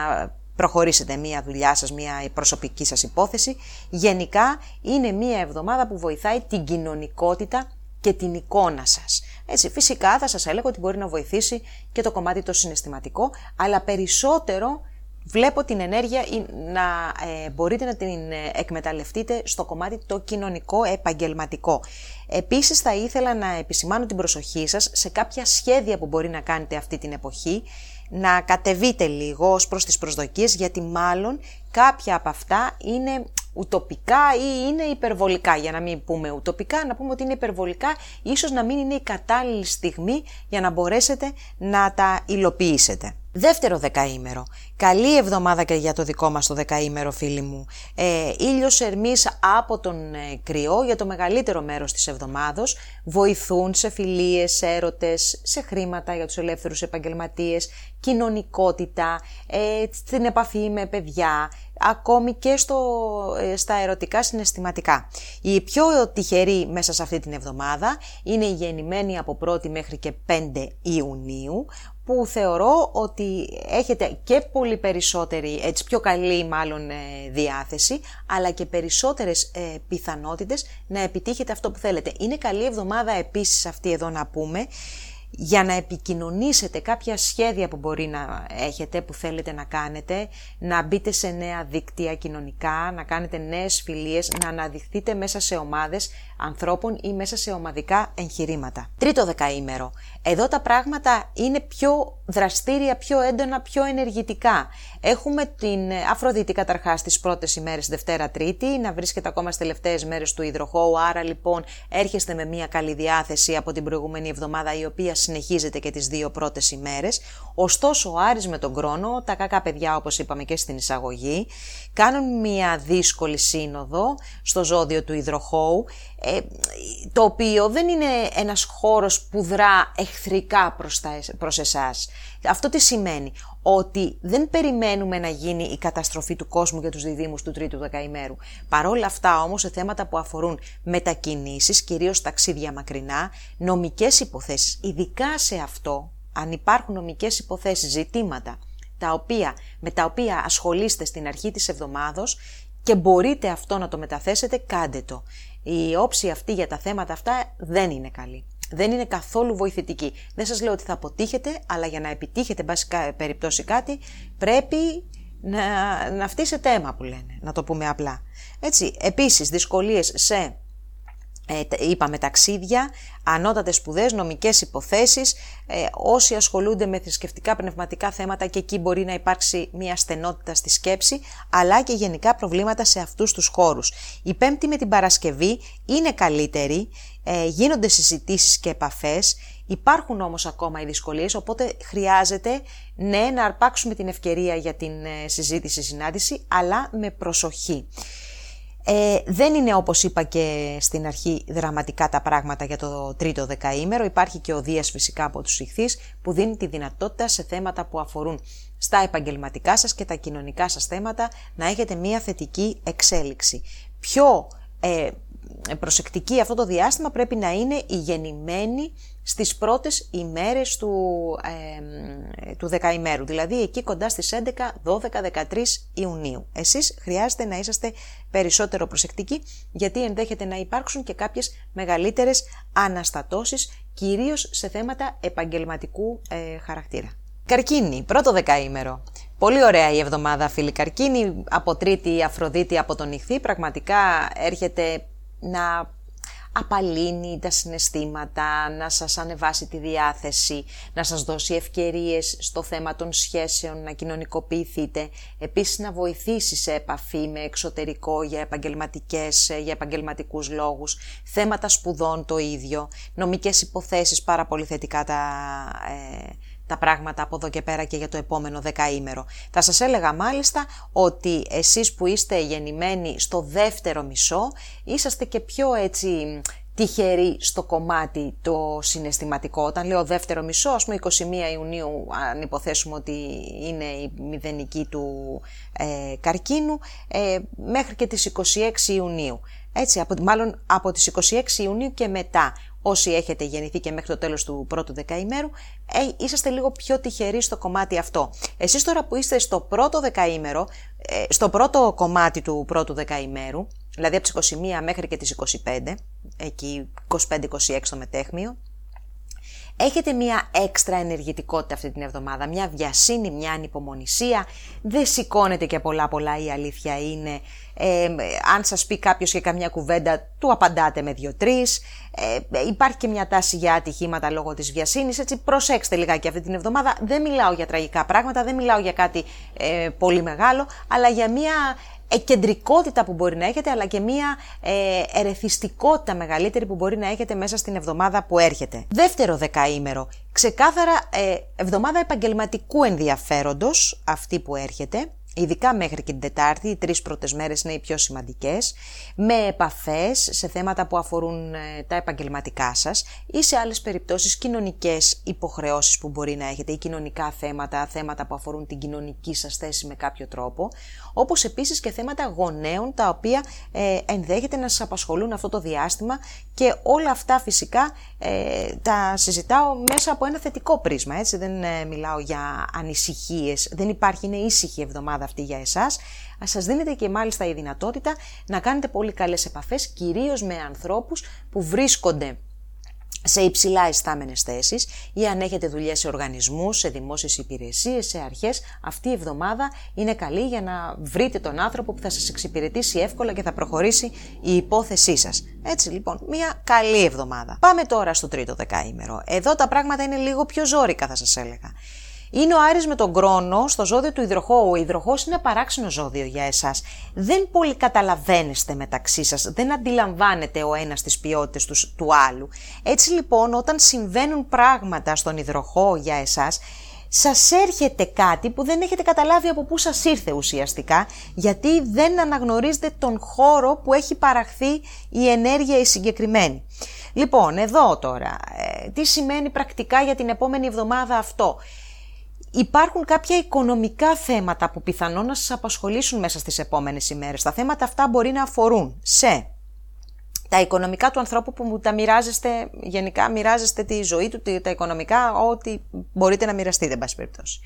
προχωρήσετε μία δουλειά σας, μία προσωπική σας υπόθεση. Γενικά είναι μία εβδομάδα που βοηθάει την κοινωνικότητα και την εικόνα σας. Έτσι, φυσικά θα σας έλεγα ότι μπορεί να βοηθήσει και το κομμάτι το συναισθηματικό, αλλά περισσότερο βλέπω την ενέργεια να ε, μπορείτε να την ε, εκμεταλλευτείτε στο κομμάτι το κοινωνικό επαγγελματικό. Επίσης θα ήθελα να επισημάνω την προσοχή σας σε κάποια σχέδια που μπορεί να κάνετε αυτή την εποχή, να κατεβείτε λίγο ως προς τις προσδοκίες, γιατί μάλλον κάποια από αυτά είναι ουτοπικά ή είναι υπερβολικά. Για να μην πούμε ουτοπικά, να πούμε ότι είναι υπερβολικά, ίσως να μην είναι η κατάλληλη στιγμή για να μπορέσετε να τα υλοποιήσετε. Δεύτερο δεκαήμερο. Καλή εβδομάδα και για το δικό μας το δεκαήμερο φίλοι μου. Ε, ήλιος ερμής από τον ε, κρυό για το μεγαλύτερο μέρος της εβδομάδος. Βοηθούν σε φιλίες, σε έρωτες, σε χρήματα για τους ελεύθερους επαγγελματίες, κοινωνικότητα, ε, στην επαφή με παιδιά, ακόμη και στο, ε, στα ερωτικά συναισθηματικά. Οι πιο τυχεροί μέσα σε αυτή την εβδομάδα είναι οι γεννημένοι από 1η μέχρι και 5 Ιουνίου, που θεωρώ ότι έχετε και πολύ περισσότερη, έτσι πιο καλή μάλλον ε, διάθεση, αλλά και περισσότερες ε, πιθανότητες να επιτύχετε αυτό που θέλετε. Είναι καλή εβδομάδα επίσης αυτή εδώ να πούμε, για να επικοινωνήσετε κάποια σχέδια που μπορεί να έχετε, που θέλετε να κάνετε, να μπείτε σε νέα δίκτυα κοινωνικά, να κάνετε νέες φιλίες, να αναδειχθείτε μέσα σε ομάδες ανθρώπων ή μέσα σε ομαδικά εγχειρήματα. Τρίτο δεκαήμερο. Εδώ τα πράγματα είναι πιο δραστήρια, πιο έντονα, πιο ενεργητικά. Έχουμε την Αφροδίτη καταρχάς τις πρώτες ημέρες Δευτέρα Τρίτη, να βρίσκεται ακόμα στις τελευταίες μέρες του υδροχώου, άρα λοιπόν έρχεστε με μια καλή διάθεση από την προηγούμενη εβδομάδα η οποία συνεχίζεται και τις δύο πρώτες ημέρες. Ωστόσο ο Άρης με τον χρόνο, τα κακά παιδιά όπως είπαμε και στην εισαγωγή, κάνουν μια δύσκολη σύνοδο στο ζώδιο του υδροχώου, ε, το οποίο δεν είναι ένας χώρος που δρά εχθρικά προς, τα, προς εσάς. Αυτό τι σημαίνει, ότι δεν περιμένουμε να γίνει η καταστροφή του κόσμου για τους διδήμους του τρίτου δεκαημέρου. Παρόλα αυτά όμως σε θέματα που αφορούν μετακινήσεις, κυρίως ταξίδια μακρινά, νομικές υποθέσεις, ειδικά σε αυτό, αν υπάρχουν νομικές υποθέσεις, ζητήματα, τα οποία, με τα οποία ασχολείστε στην αρχή της εβδομάδος και μπορείτε αυτό να το μεταθέσετε, κάντε το. Η όψη αυτή για τα θέματα αυτά δεν είναι καλή. Δεν είναι καθόλου βοηθητική. Δεν σας λέω ότι θα αποτύχετε, αλλά για να επιτύχετε βασικά περιπτώσει κάτι, πρέπει να, να φτύσετε αίμα που λένε, να το πούμε απλά. Έτσι, επίσης δυσκολίες σε ε, είπαμε ταξίδια, ανώτατες σπουδές, νομικές υποθέσεις, ε, όσοι ασχολούνται με θρησκευτικά πνευματικά θέματα και εκεί μπορεί να υπάρξει μια στενότητα στη σκέψη, αλλά και γενικά προβλήματα σε αυτούς τους χώρους. Η Πέμπτη με την Παρασκευή είναι καλύτερη, ε, γίνονται συζητήσεις και επαφές, Υπάρχουν όμως ακόμα οι δυσκολίες, οπότε χρειάζεται ναι να αρπάξουμε την ευκαιρία για την ε, συζήτηση, συνάντηση, αλλά με προσοχή. Ε, δεν είναι όπως είπα και στην αρχή δραματικά τα πράγματα για το τρίτο δεκαήμερο. Υπάρχει και ο Δίας φυσικά από τους ηχθείς που δίνει τη δυνατότητα σε θέματα που αφορούν στα επαγγελματικά σας και τα κοινωνικά σας θέματα να έχετε μια θετική εξέλιξη. Πιο ε, προσεκτική αυτό το διάστημα πρέπει να είναι η γεννημένη στις πρώτες ημέρες του, ε, του δεκαημέρου, δηλαδή εκεί κοντά στις 11, 12, 13 Ιουνίου. Εσείς χρειάζεται να είσαστε περισσότερο προσεκτικοί, γιατί ενδέχεται να υπάρξουν και κάποιες μεγαλύτερες αναστατώσεις, κυρίως σε θέματα επαγγελματικού ε, χαρακτήρα. Καρκίνη, πρώτο δεκαήμερο. Πολύ ωραία η εβδομάδα φίλοι Καρκίνη, από τρίτη Αφροδίτη από τον Ιχθύ, πραγματικά έρχεται να απαλύνει τα συναισθήματα, να σας ανεβάσει τη διάθεση, να σας δώσει ευκαιρίες στο θέμα των σχέσεων, να κοινωνικοποιηθείτε, επίσης να βοηθήσει σε επαφή με εξωτερικό για επαγγελματικές, για επαγγελματικούς λόγους, θέματα σπουδών το ίδιο, νομικές υποθέσεις πάρα πολύ θετικά τα... Ε, τα πράγματα από εδώ και πέρα και για το επόμενο δεκαήμερο. Θα σας έλεγα μάλιστα ότι εσείς που είστε γεννημένοι στο δεύτερο μισό, είσαστε και πιο έτσι τυχεροί στο κομμάτι το συναισθηματικό. Όταν λέω δεύτερο μισό, ας πούμε 21 Ιουνίου, αν υποθέσουμε ότι είναι η μηδενική του ε, καρκίνου, ε, μέχρι και τις 26 Ιουνίου. Έτσι, από, μάλλον από τις 26 Ιουνίου και μετά όσοι έχετε γεννηθεί και μέχρι το τέλος του πρώτου δεκαημέρου, ε, είσαστε λίγο πιο τυχεροί στο κομμάτι αυτό. Εσείς τώρα που είστε στο πρώτο δεκαήμερο, ε, στο πρώτο κομμάτι του πρώτου δεκαημέρου, δηλαδή από τις 21 μέχρι και τις 25, εκεί 25-26 το μετέχμιο, Έχετε μια έξτρα ενεργητικότητα αυτή την εβδομάδα, μια βιασύνη, μια ανυπομονησία, δεν σηκώνετε και πολλά πολλά η αλήθεια είναι. Ε, αν σας πει κάποιος και καμιά κουβέντα, του απαντάτε με δύο-τρεις. Ε, υπάρχει και μια τάση για ατυχήματα λόγω της βιασύνης, έτσι προσέξτε λιγάκι αυτή την εβδομάδα. Δεν μιλάω για τραγικά πράγματα, δεν μιλάω για κάτι ε, πολύ μεγάλο, αλλά για μια κεντρικότητα που μπορεί να έχετε, αλλά και μία ε, ερεθιστικότητα μεγαλύτερη που μπορεί να έχετε μέσα στην εβδομάδα που έρχεται. Δεύτερο δεκαήμερο. Ξεκάθαρα ε, εβδομάδα επαγγελματικού ενδιαφέροντος, αυτή που έρχεται ειδικά μέχρι και την Τετάρτη, οι τρεις πρώτες μέρες είναι οι πιο σημαντικές, με επαφές σε θέματα που αφορούν ε, τα επαγγελματικά σας ή σε άλλες περιπτώσεις κοινωνικές υποχρεώσεις που μπορεί να έχετε ή κοινωνικά θέματα, θέματα που αφορούν την κοινωνική σας θέση με κάποιο τρόπο, όπως επίσης και θέματα γονέων τα οποία ε, ενδέχεται να σας απασχολούν αυτό το διάστημα και όλα αυτά φυσικά ε, τα συζητάω μέσα από ένα θετικό πρίσμα, έτσι. Δεν ε, μιλάω για ανησυχίες, δεν υπάρχει, είναι ήσυχη εβδομάδα αυτή για εσάς, σας δίνεται και μάλιστα η δυνατότητα να κάνετε πολύ καλές επαφές, κυρίως με ανθρώπους που βρίσκονται σε υψηλά ειστάμενες θέσεις ή αν έχετε δουλειές σε οργανισμούς, σε δημόσιες υπηρεσίες, σε αρχές, αυτή η εβδομάδα είναι καλή για να βρείτε τον άνθρωπο που θα σας εξυπηρετήσει εύκολα και θα προχωρήσει η υπόθεσή σας. Έτσι λοιπόν, μια καλή εβδομάδα. Πάμε τώρα στο τρίτο δεκαήμερο. Εδώ τα πράγματα είναι λίγο πιο ζώρικα θα σας έλεγα. Είναι ο Άρης με τον Κρόνο στο ζώδιο του υδροχώου. Ο υδροχός είναι ένα παράξενο ζώδιο για εσάς. Δεν πολύ καταλαβαίνεστε μεταξύ σας, δεν αντιλαμβάνετε ο ένας τις ποιότητες τους, του άλλου. Έτσι λοιπόν όταν συμβαίνουν πράγματα στον υδροχό για εσάς, σας έρχεται κάτι που δεν έχετε καταλάβει από πού σας ήρθε ουσιαστικά, γιατί δεν αναγνωρίζετε τον χώρο που έχει παραχθεί η ενέργεια η συγκεκριμένη. Λοιπόν, εδώ τώρα, ε, τι σημαίνει πρακτικά για την επόμενη εβδομάδα αυτό; Υπάρχουν κάποια οικονομικά θέματα που πιθανόν να σας απασχολήσουν μέσα στις επόμενες ημέρες. Τα θέματα αυτά μπορεί να αφορούν σε τα οικονομικά του ανθρώπου που τα μοιράζεστε, γενικά μοιράζεστε τη ζωή του, τα οικονομικά, ό,τι μπορείτε να μοιραστείτε, εν πάση περιπτώσει.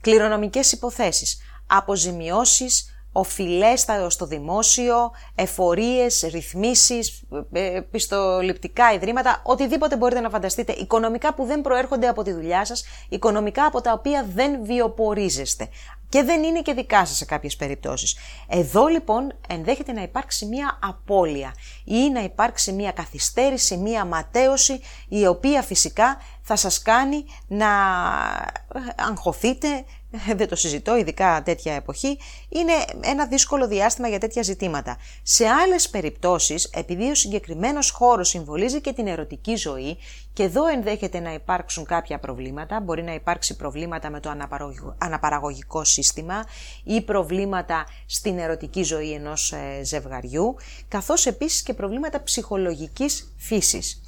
Κληρονομικές υποθέσεις, αποζημιώσεις, οφειλές στο δημόσιο, εφορίες, ρυθμίσεις, ε, πιστοληπτικά ιδρύματα, οτιδήποτε μπορείτε να φανταστείτε, οικονομικά που δεν προέρχονται από τη δουλειά σας, οικονομικά από τα οποία δεν βιοπορίζεστε και δεν είναι και δικά σας σε κάποιες περιπτώσεις. Εδώ λοιπόν ενδέχεται να υπάρξει μία απώλεια ή να υπάρξει μία καθυστέρηση, μία ματέωση η οποία φυσικά θα σας κάνει να αγχωθείτε, δεν το συζητώ, ειδικά τέτοια εποχή, είναι ένα δύσκολο διάστημα για τέτοια ζητήματα. Σε άλλες περιπτώσεις, επειδή ο συγκεκριμένος χώρος συμβολίζει και την ερωτική ζωή και εδώ ενδέχεται να υπάρξουν κάποια προβλήματα, μπορεί να υπάρξει προβλήματα με το αναπαραγωγικό σύστημα ή προβλήματα στην ερωτική ζωή ενός ε, ζευγαριού, καθώς επίσης και προβλήματα ψυχολογικής φύσης.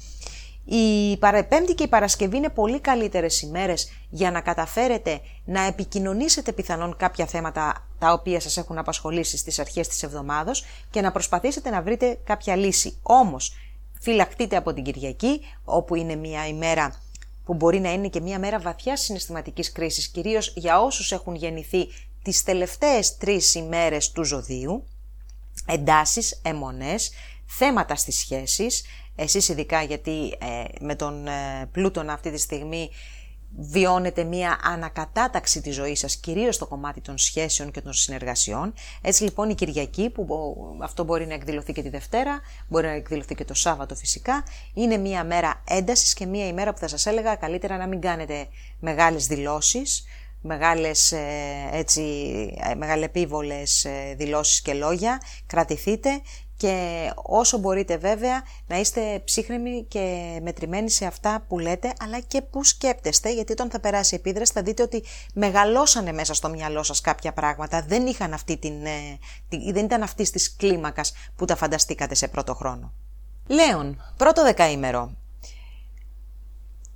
Η Πέμπτη και η Παρασκευή είναι πολύ καλύτερες ημέρες για να καταφέρετε να επικοινωνήσετε πιθανόν κάποια θέματα τα οποία σας έχουν απασχολήσει στις αρχές της εβδομάδος και να προσπαθήσετε να βρείτε κάποια λύση. Όμως, φυλακτείτε από την Κυριακή, όπου είναι μια ημέρα που μπορεί να είναι και μια μέρα βαθιάς συναισθηματικής κρίσης, κυρίως για όσους έχουν γεννηθεί τις τελευταίες τρεις ημέρες του ζωδίου, εντάσεις, αιμονές, θέματα στις σχέσεις, εσείς ειδικά γιατί ε, με τον ε, Πλούτονα αυτή τη στιγμή βιώνετε μία ανακατάταξη της ζωής σας, κυρίως στο κομμάτι των σχέσεων και των συνεργασιών. Έτσι λοιπόν η Κυριακή, που αυτό μπορεί να εκδηλωθεί και τη Δευτέρα, μπορεί να εκδηλωθεί και το Σάββατο φυσικά, είναι μία μέρα έντασης και μία ημέρα που θα σας έλεγα καλύτερα να μην κάνετε μεγάλες δηλώσεις, μεγάλες ε, έτσι, μεγαλεπίβολες δηλώσεις και λόγια, κρατηθείτε και όσο μπορείτε βέβαια να είστε ψύχρεμοι και μετρημένοι σε αυτά που λέτε αλλά και που σκέπτεστε γιατί όταν θα περάσει η επίδραση θα δείτε ότι μεγαλώσανε μέσα στο μυαλό σας κάποια πράγματα δεν, είχαν αυτή την, ε, δεν ήταν αυτής της κλίμακας που τα φανταστήκατε σε πρώτο χρόνο. Λέων, πρώτο δεκαήμερο.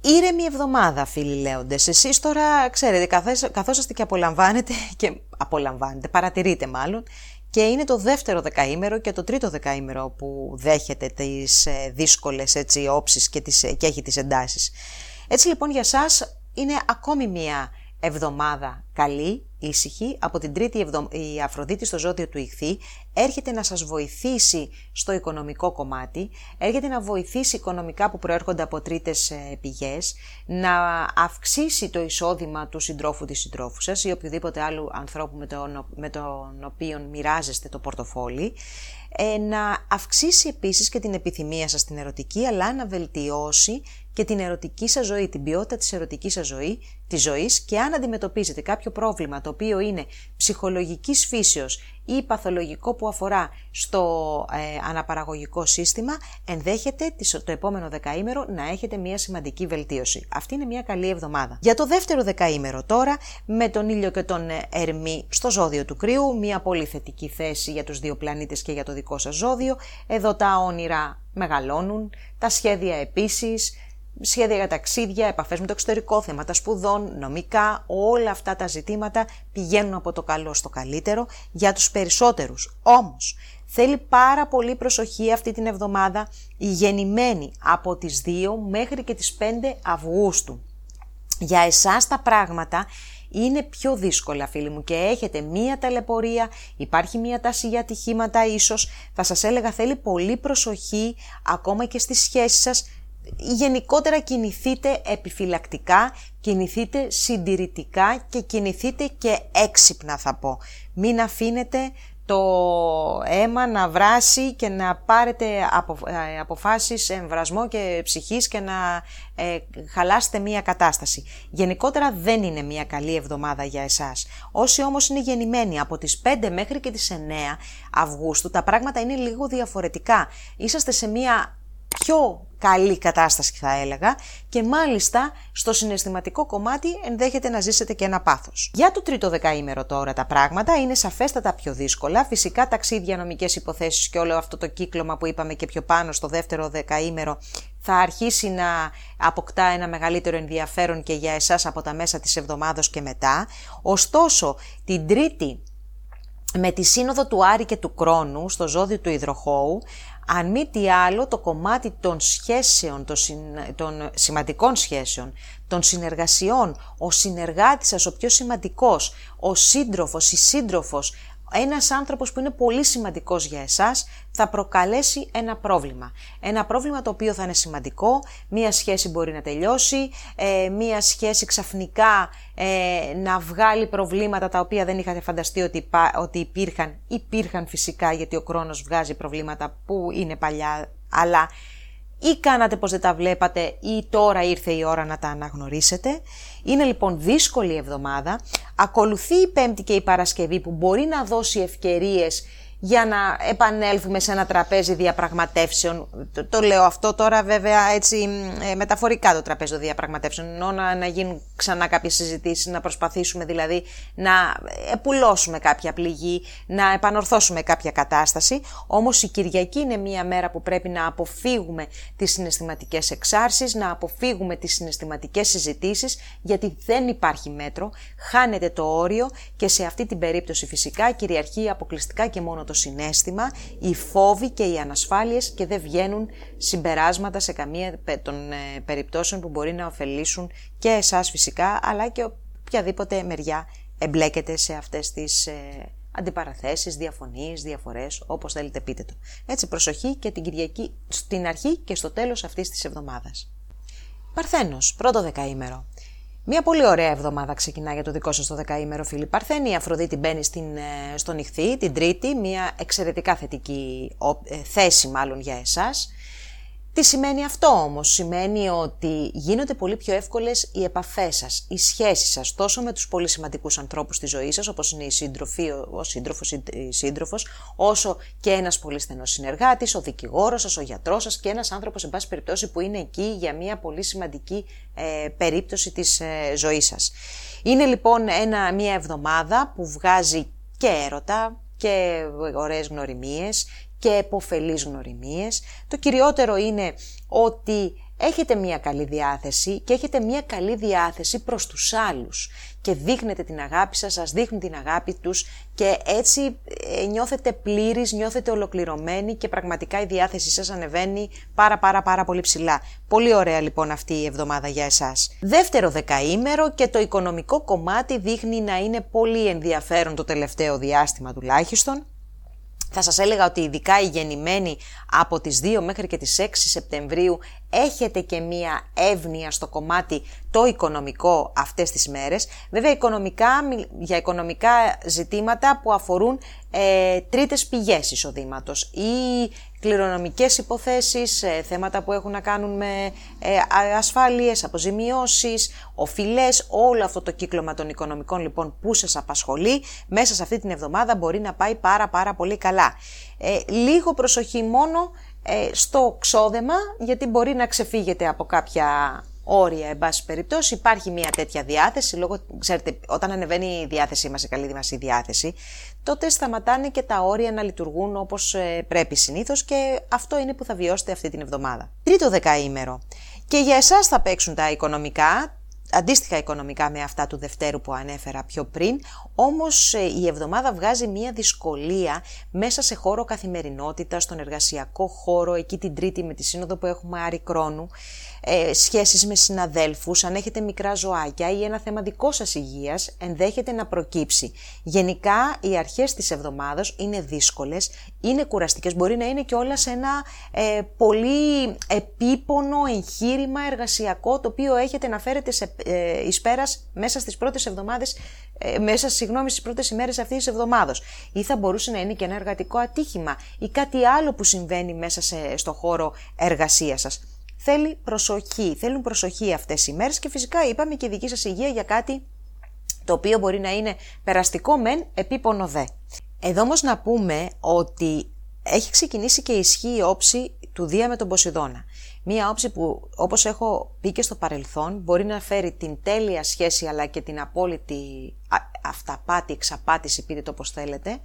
Ήρεμη εβδομάδα, φίλοι λέοντες. Εσείς τώρα, ξέρετε, καθόσαστε και απολαμβάνετε, και απολαμβάνετε, παρατηρείτε μάλλον, και είναι το δεύτερο δεκαήμερο και το τρίτο δεκαήμερο που δέχεται τις ε, δύσκολες έτσι, όψεις και, τις, και έχει τις εντάσεις. Έτσι λοιπόν για σας είναι ακόμη μία εβδομάδα καλή, ήσυχη. Από την τρίτη εβδο... η Αφροδίτη στο ζώδιο του Ιχθύ έρχεται να σας βοηθήσει στο οικονομικό κομμάτι, έρχεται να βοηθήσει οικονομικά που προέρχονται από τρίτες ε, πηγές, να αυξήσει το εισόδημα του συντρόφου της συντρόφου σας ή οποιοδήποτε άλλου ανθρώπου με τον, με τον οποίο μοιράζεστε το πορτοφόλι, ε, να αυξήσει επίσης και την επιθυμία σας στην ερωτική, αλλά να βελτιώσει και την ερωτική σας ζωή, την ποιότητα της ερωτικής σας ζωή, της ζωής και αν αντιμετωπίζετε κάποιο πρόβλημα το οποίο είναι ψυχολογικής φύσεως ή παθολογικό που αφορά στο ε, αναπαραγωγικό σύστημα, ενδέχεται το επόμενο δεκαήμερο να έχετε μια σημαντική βελτίωση. Αυτή είναι μια καλή εβδομάδα. Για το δεύτερο δεκαήμερο τώρα, με τον ήλιο και τον ε, Ερμή στο ζώδιο του κρύου, μια πολύ θετική θέση για τους δύο πλανήτες και για το δικό σας ζώδιο. Εδώ τα όνειρα μεγαλώνουν, τα σχέδια επίσης, σχέδια για ταξίδια, επαφές με το εξωτερικό, θέματα σπουδών, νομικά, όλα αυτά τα ζητήματα πηγαίνουν από το καλό στο καλύτερο για τους περισσότερους. Όμως, θέλει πάρα πολύ προσοχή αυτή την εβδομάδα η γεννημένη από τις 2 μέχρι και τις 5 Αυγούστου. Για εσάς τα πράγματα είναι πιο δύσκολα φίλοι μου και έχετε μία ταλαιπωρία, υπάρχει μία τάση για ατυχήματα ίσως, θα σας έλεγα θέλει πολύ προσοχή ακόμα και στις σχέσεις σας γενικότερα κινηθείτε επιφυλακτικά, κινηθείτε συντηρητικά και κινηθείτε και έξυπνα θα πω. Μην αφήνετε το αίμα να βράσει και να πάρετε απο, ε, αποφάσεις εμβρασμό και ψυχής και να ε, χαλάσετε μία κατάσταση. Γενικότερα δεν είναι μία καλή εβδομάδα για εσάς. Όσοι όμως είναι γεννημένοι από τις 5 μέχρι και τις 9 Αυγούστου, τα πράγματα είναι λίγο διαφορετικά. Είσαστε σε μία πιο καλή κατάσταση θα έλεγα και μάλιστα στο συναισθηματικό κομμάτι ενδέχεται να ζήσετε και ένα πάθος. Για το τρίτο δεκαήμερο τώρα τα πράγματα είναι σαφέστατα πιο δύσκολα, φυσικά ταξίδια, νομικές υποθέσεις και όλο αυτό το κύκλωμα που είπαμε και πιο πάνω στο δεύτερο δεκαήμερο θα αρχίσει να αποκτά ένα μεγαλύτερο ενδιαφέρον και για εσάς από τα μέσα της εβδομάδος και μετά. Ωστόσο, την τρίτη με τη σύνοδο του Άρη και του Κρόνου στο ζώδιο του Ιδροχώου αν μη τι άλλο το κομμάτι των σχέσεων, των σημαντικών σχέσεων, των συνεργασιών, ο συνεργάτης σας, ο πιο σημαντικός, ο σύντροφος, η σύντροφος, ένας άνθρωπος που είναι πολύ σημαντικός για εσάς θα προκαλέσει ένα πρόβλημα. Ένα πρόβλημα το οποίο θα είναι σημαντικό, μία σχέση μπορεί να τελειώσει, ε, μία σχέση ξαφνικά ε, να βγάλει προβλήματα τα οποία δεν είχατε φανταστεί ότι, ότι υπήρχαν. Υπήρχαν φυσικά γιατί ο χρόνος βγάζει προβλήματα που είναι παλιά, αλλά ή κάνατε πως δεν τα βλέπατε ή τώρα ήρθε η ώρα να τα αναγνωρίσετε. Είναι λοιπόν δύσκολη εβδομάδα. Ακολουθεί η Πέμπτη και η Παρασκευή που μπορεί να δώσει ευκαιρίες για να επανέλθουμε σε ένα τραπέζι διαπραγματεύσεων. Το, λέω αυτό τώρα βέβαια έτσι ε, μεταφορικά το τραπέζι των διαπραγματεύσεων, ενώ να, να γίνουν ξανά κάποιες συζητήσεις, να προσπαθήσουμε δηλαδή να επουλώσουμε κάποια πληγή, να επανορθώσουμε κάποια κατάσταση. Όμως η Κυριακή είναι μια μέρα που πρέπει να αποφύγουμε τις συναισθηματικές εξάρσεις, να αποφύγουμε τις συναισθηματικές συζητήσεις, γιατί δεν υπάρχει μέτρο, χάνεται το όριο και σε αυτή την περίπτωση φυσικά κυριαρχεί αποκλειστικά και μόνο το το συνέστημα, οι φόβοι και οι ανασφάλειες και δεν βγαίνουν συμπεράσματα σε καμία των ε, περιπτώσεων που μπορεί να ωφελήσουν και εσάς φυσικά, αλλά και οποιαδήποτε μεριά εμπλέκεται σε αυτές τις ε, αντιπαραθέσεις, διαφωνίες, διαφορές, όπως θέλετε πείτε το. Έτσι προσοχή και την Κυριακή στην αρχή και στο τέλος αυτής της εβδομάδας. Παρθένος, πρώτο δεκαήμερο. Μια πολύ ωραία εβδομάδα ξεκινά για το δικό σας το δεκαήμερο φίλοι Παρθένη. Η Αφροδίτη μπαίνει στην, ε, στον νυχθή την Τρίτη, μια εξαιρετικά θετική ε, θέση μάλλον για εσάς. Τι σημαίνει αυτό όμως, σημαίνει ότι γίνονται πολύ πιο εύκολες οι επαφές σας, οι σχέσεις σας, τόσο με τους πολύ σημαντικούς ανθρώπους στη ζωή σας, όπως είναι η σύντροφη, ο σύντροφος ή η σύντροφος, όσο και ένας πολύ στενός συνεργάτης, ο δικηγόρος σας, ο γιατρός σας και ένας άνθρωπος, εν πάση περιπτώσει, που είναι εκεί για μια πολύ σημαντική ε, περίπτωση της ε, ζωής σας. Είναι λοιπόν ένα, μια εβδομάδα που βγάζει και έρωτα και ωραίες γνωριμίες και εποφελείς γνωριμίες. Το κυριότερο είναι ότι έχετε μια καλή διάθεση και έχετε μια καλή διάθεση προς τους άλλους και δείχνετε την αγάπη σας, σας δείχνουν την αγάπη τους και έτσι ε, νιώθετε πλήρης, νιώθετε ολοκληρωμένοι και πραγματικά η διάθεσή σας ανεβαίνει πάρα πάρα πάρα πολύ ψηλά. Πολύ ωραία λοιπόν αυτή η εβδομάδα για εσάς. Δεύτερο δεκαήμερο και το οικονομικό κομμάτι δείχνει να είναι πολύ ενδιαφέρον το τελευταίο διάστημα τουλάχιστον. Θα σας έλεγα ότι ειδικά οι γεννημένοι από τις 2 μέχρι και τις 6 Σεπτεμβρίου έχετε και μία εύνοια στο κομμάτι το οικονομικό αυτές τις μέρες. Βέβαια οικονομικά, για οικονομικά ζητήματα που αφορούν ε, τρίτες πηγές εισοδήματος ή κληρονομικές υποθέσεις, ε, θέματα που έχουν να κάνουν με ε, ασφάλειες, αποζημιώσεις, οφειλές, όλο αυτό το κύκλωμα των οικονομικών λοιπόν που σας απασχολεί, μέσα σε αυτή την εβδομάδα μπορεί να πάει πάρα πάρα πολύ καλά. Ε, λίγο προσοχή μόνο ε, στο ξόδεμα, γιατί μπορεί να ξεφύγετε από κάποια όρια, εν πάση περιπτώσει. Υπάρχει μια τέτοια διάθεση, λόγω, ξέρετε, όταν ανεβαίνει η διάθεσή μας, η καλή μας η διάθεση, τότε σταματάνε και τα όρια να λειτουργούν όπως ε, πρέπει συνήθως και αυτό είναι που θα βιώσετε αυτή την εβδομάδα. Τρίτο δεκαήμερο. Και για εσάς θα παίξουν τα οικονομικά, αντίστοιχα οικονομικά με αυτά του Δευτέρου που ανέφερα πιο πριν, όμως ε, η εβδομάδα βγάζει μια δυσκολία μέσα σε χώρο καθημερινότητας, στον εργασιακό χώρο, εκεί την Τρίτη με τη σύνοδο που έχουμε Άρη Κρόνου, ε, σχέσεις με συναδέλφους, αν έχετε μικρά ζωάκια ή ένα θέμα δικός σας υγείας, ενδέχεται να προκύψει. Γενικά, οι αρχές της εβδομάδας είναι δύσκολες, είναι κουραστικές, μπορεί να είναι και όλα σε ένα ε, πολύ επίπονο εγχείρημα εργασιακό, το οποίο έχετε να φέρετε σε, ε, εις πέρας μέσα στις πρώτες εβδομάδες, ε, μέσα συγγνώμη, στις πρώτες ημέρες αυτής της εβδομάδος. Ή θα μπορούσε να είναι και ένα εργατικό ατύχημα ή κάτι άλλο που συμβαίνει μέσα σε, στο χώρο εργασίας σας θέλει προσοχή. Θέλουν προσοχή αυτές οι μέρες και φυσικά είπαμε και η δική σας υγεία για κάτι το οποίο μπορεί να είναι περαστικό μεν, επίπονο δε. Εδώ όμως να πούμε ότι έχει ξεκινήσει και ισχύει η όψη του Δία με τον Ποσειδώνα. Μία όψη που όπως έχω πει και στο παρελθόν μπορεί να φέρει την τέλεια σχέση αλλά και την απόλυτη αυταπάτη, εξαπάτηση πείτε το όπως θέλετε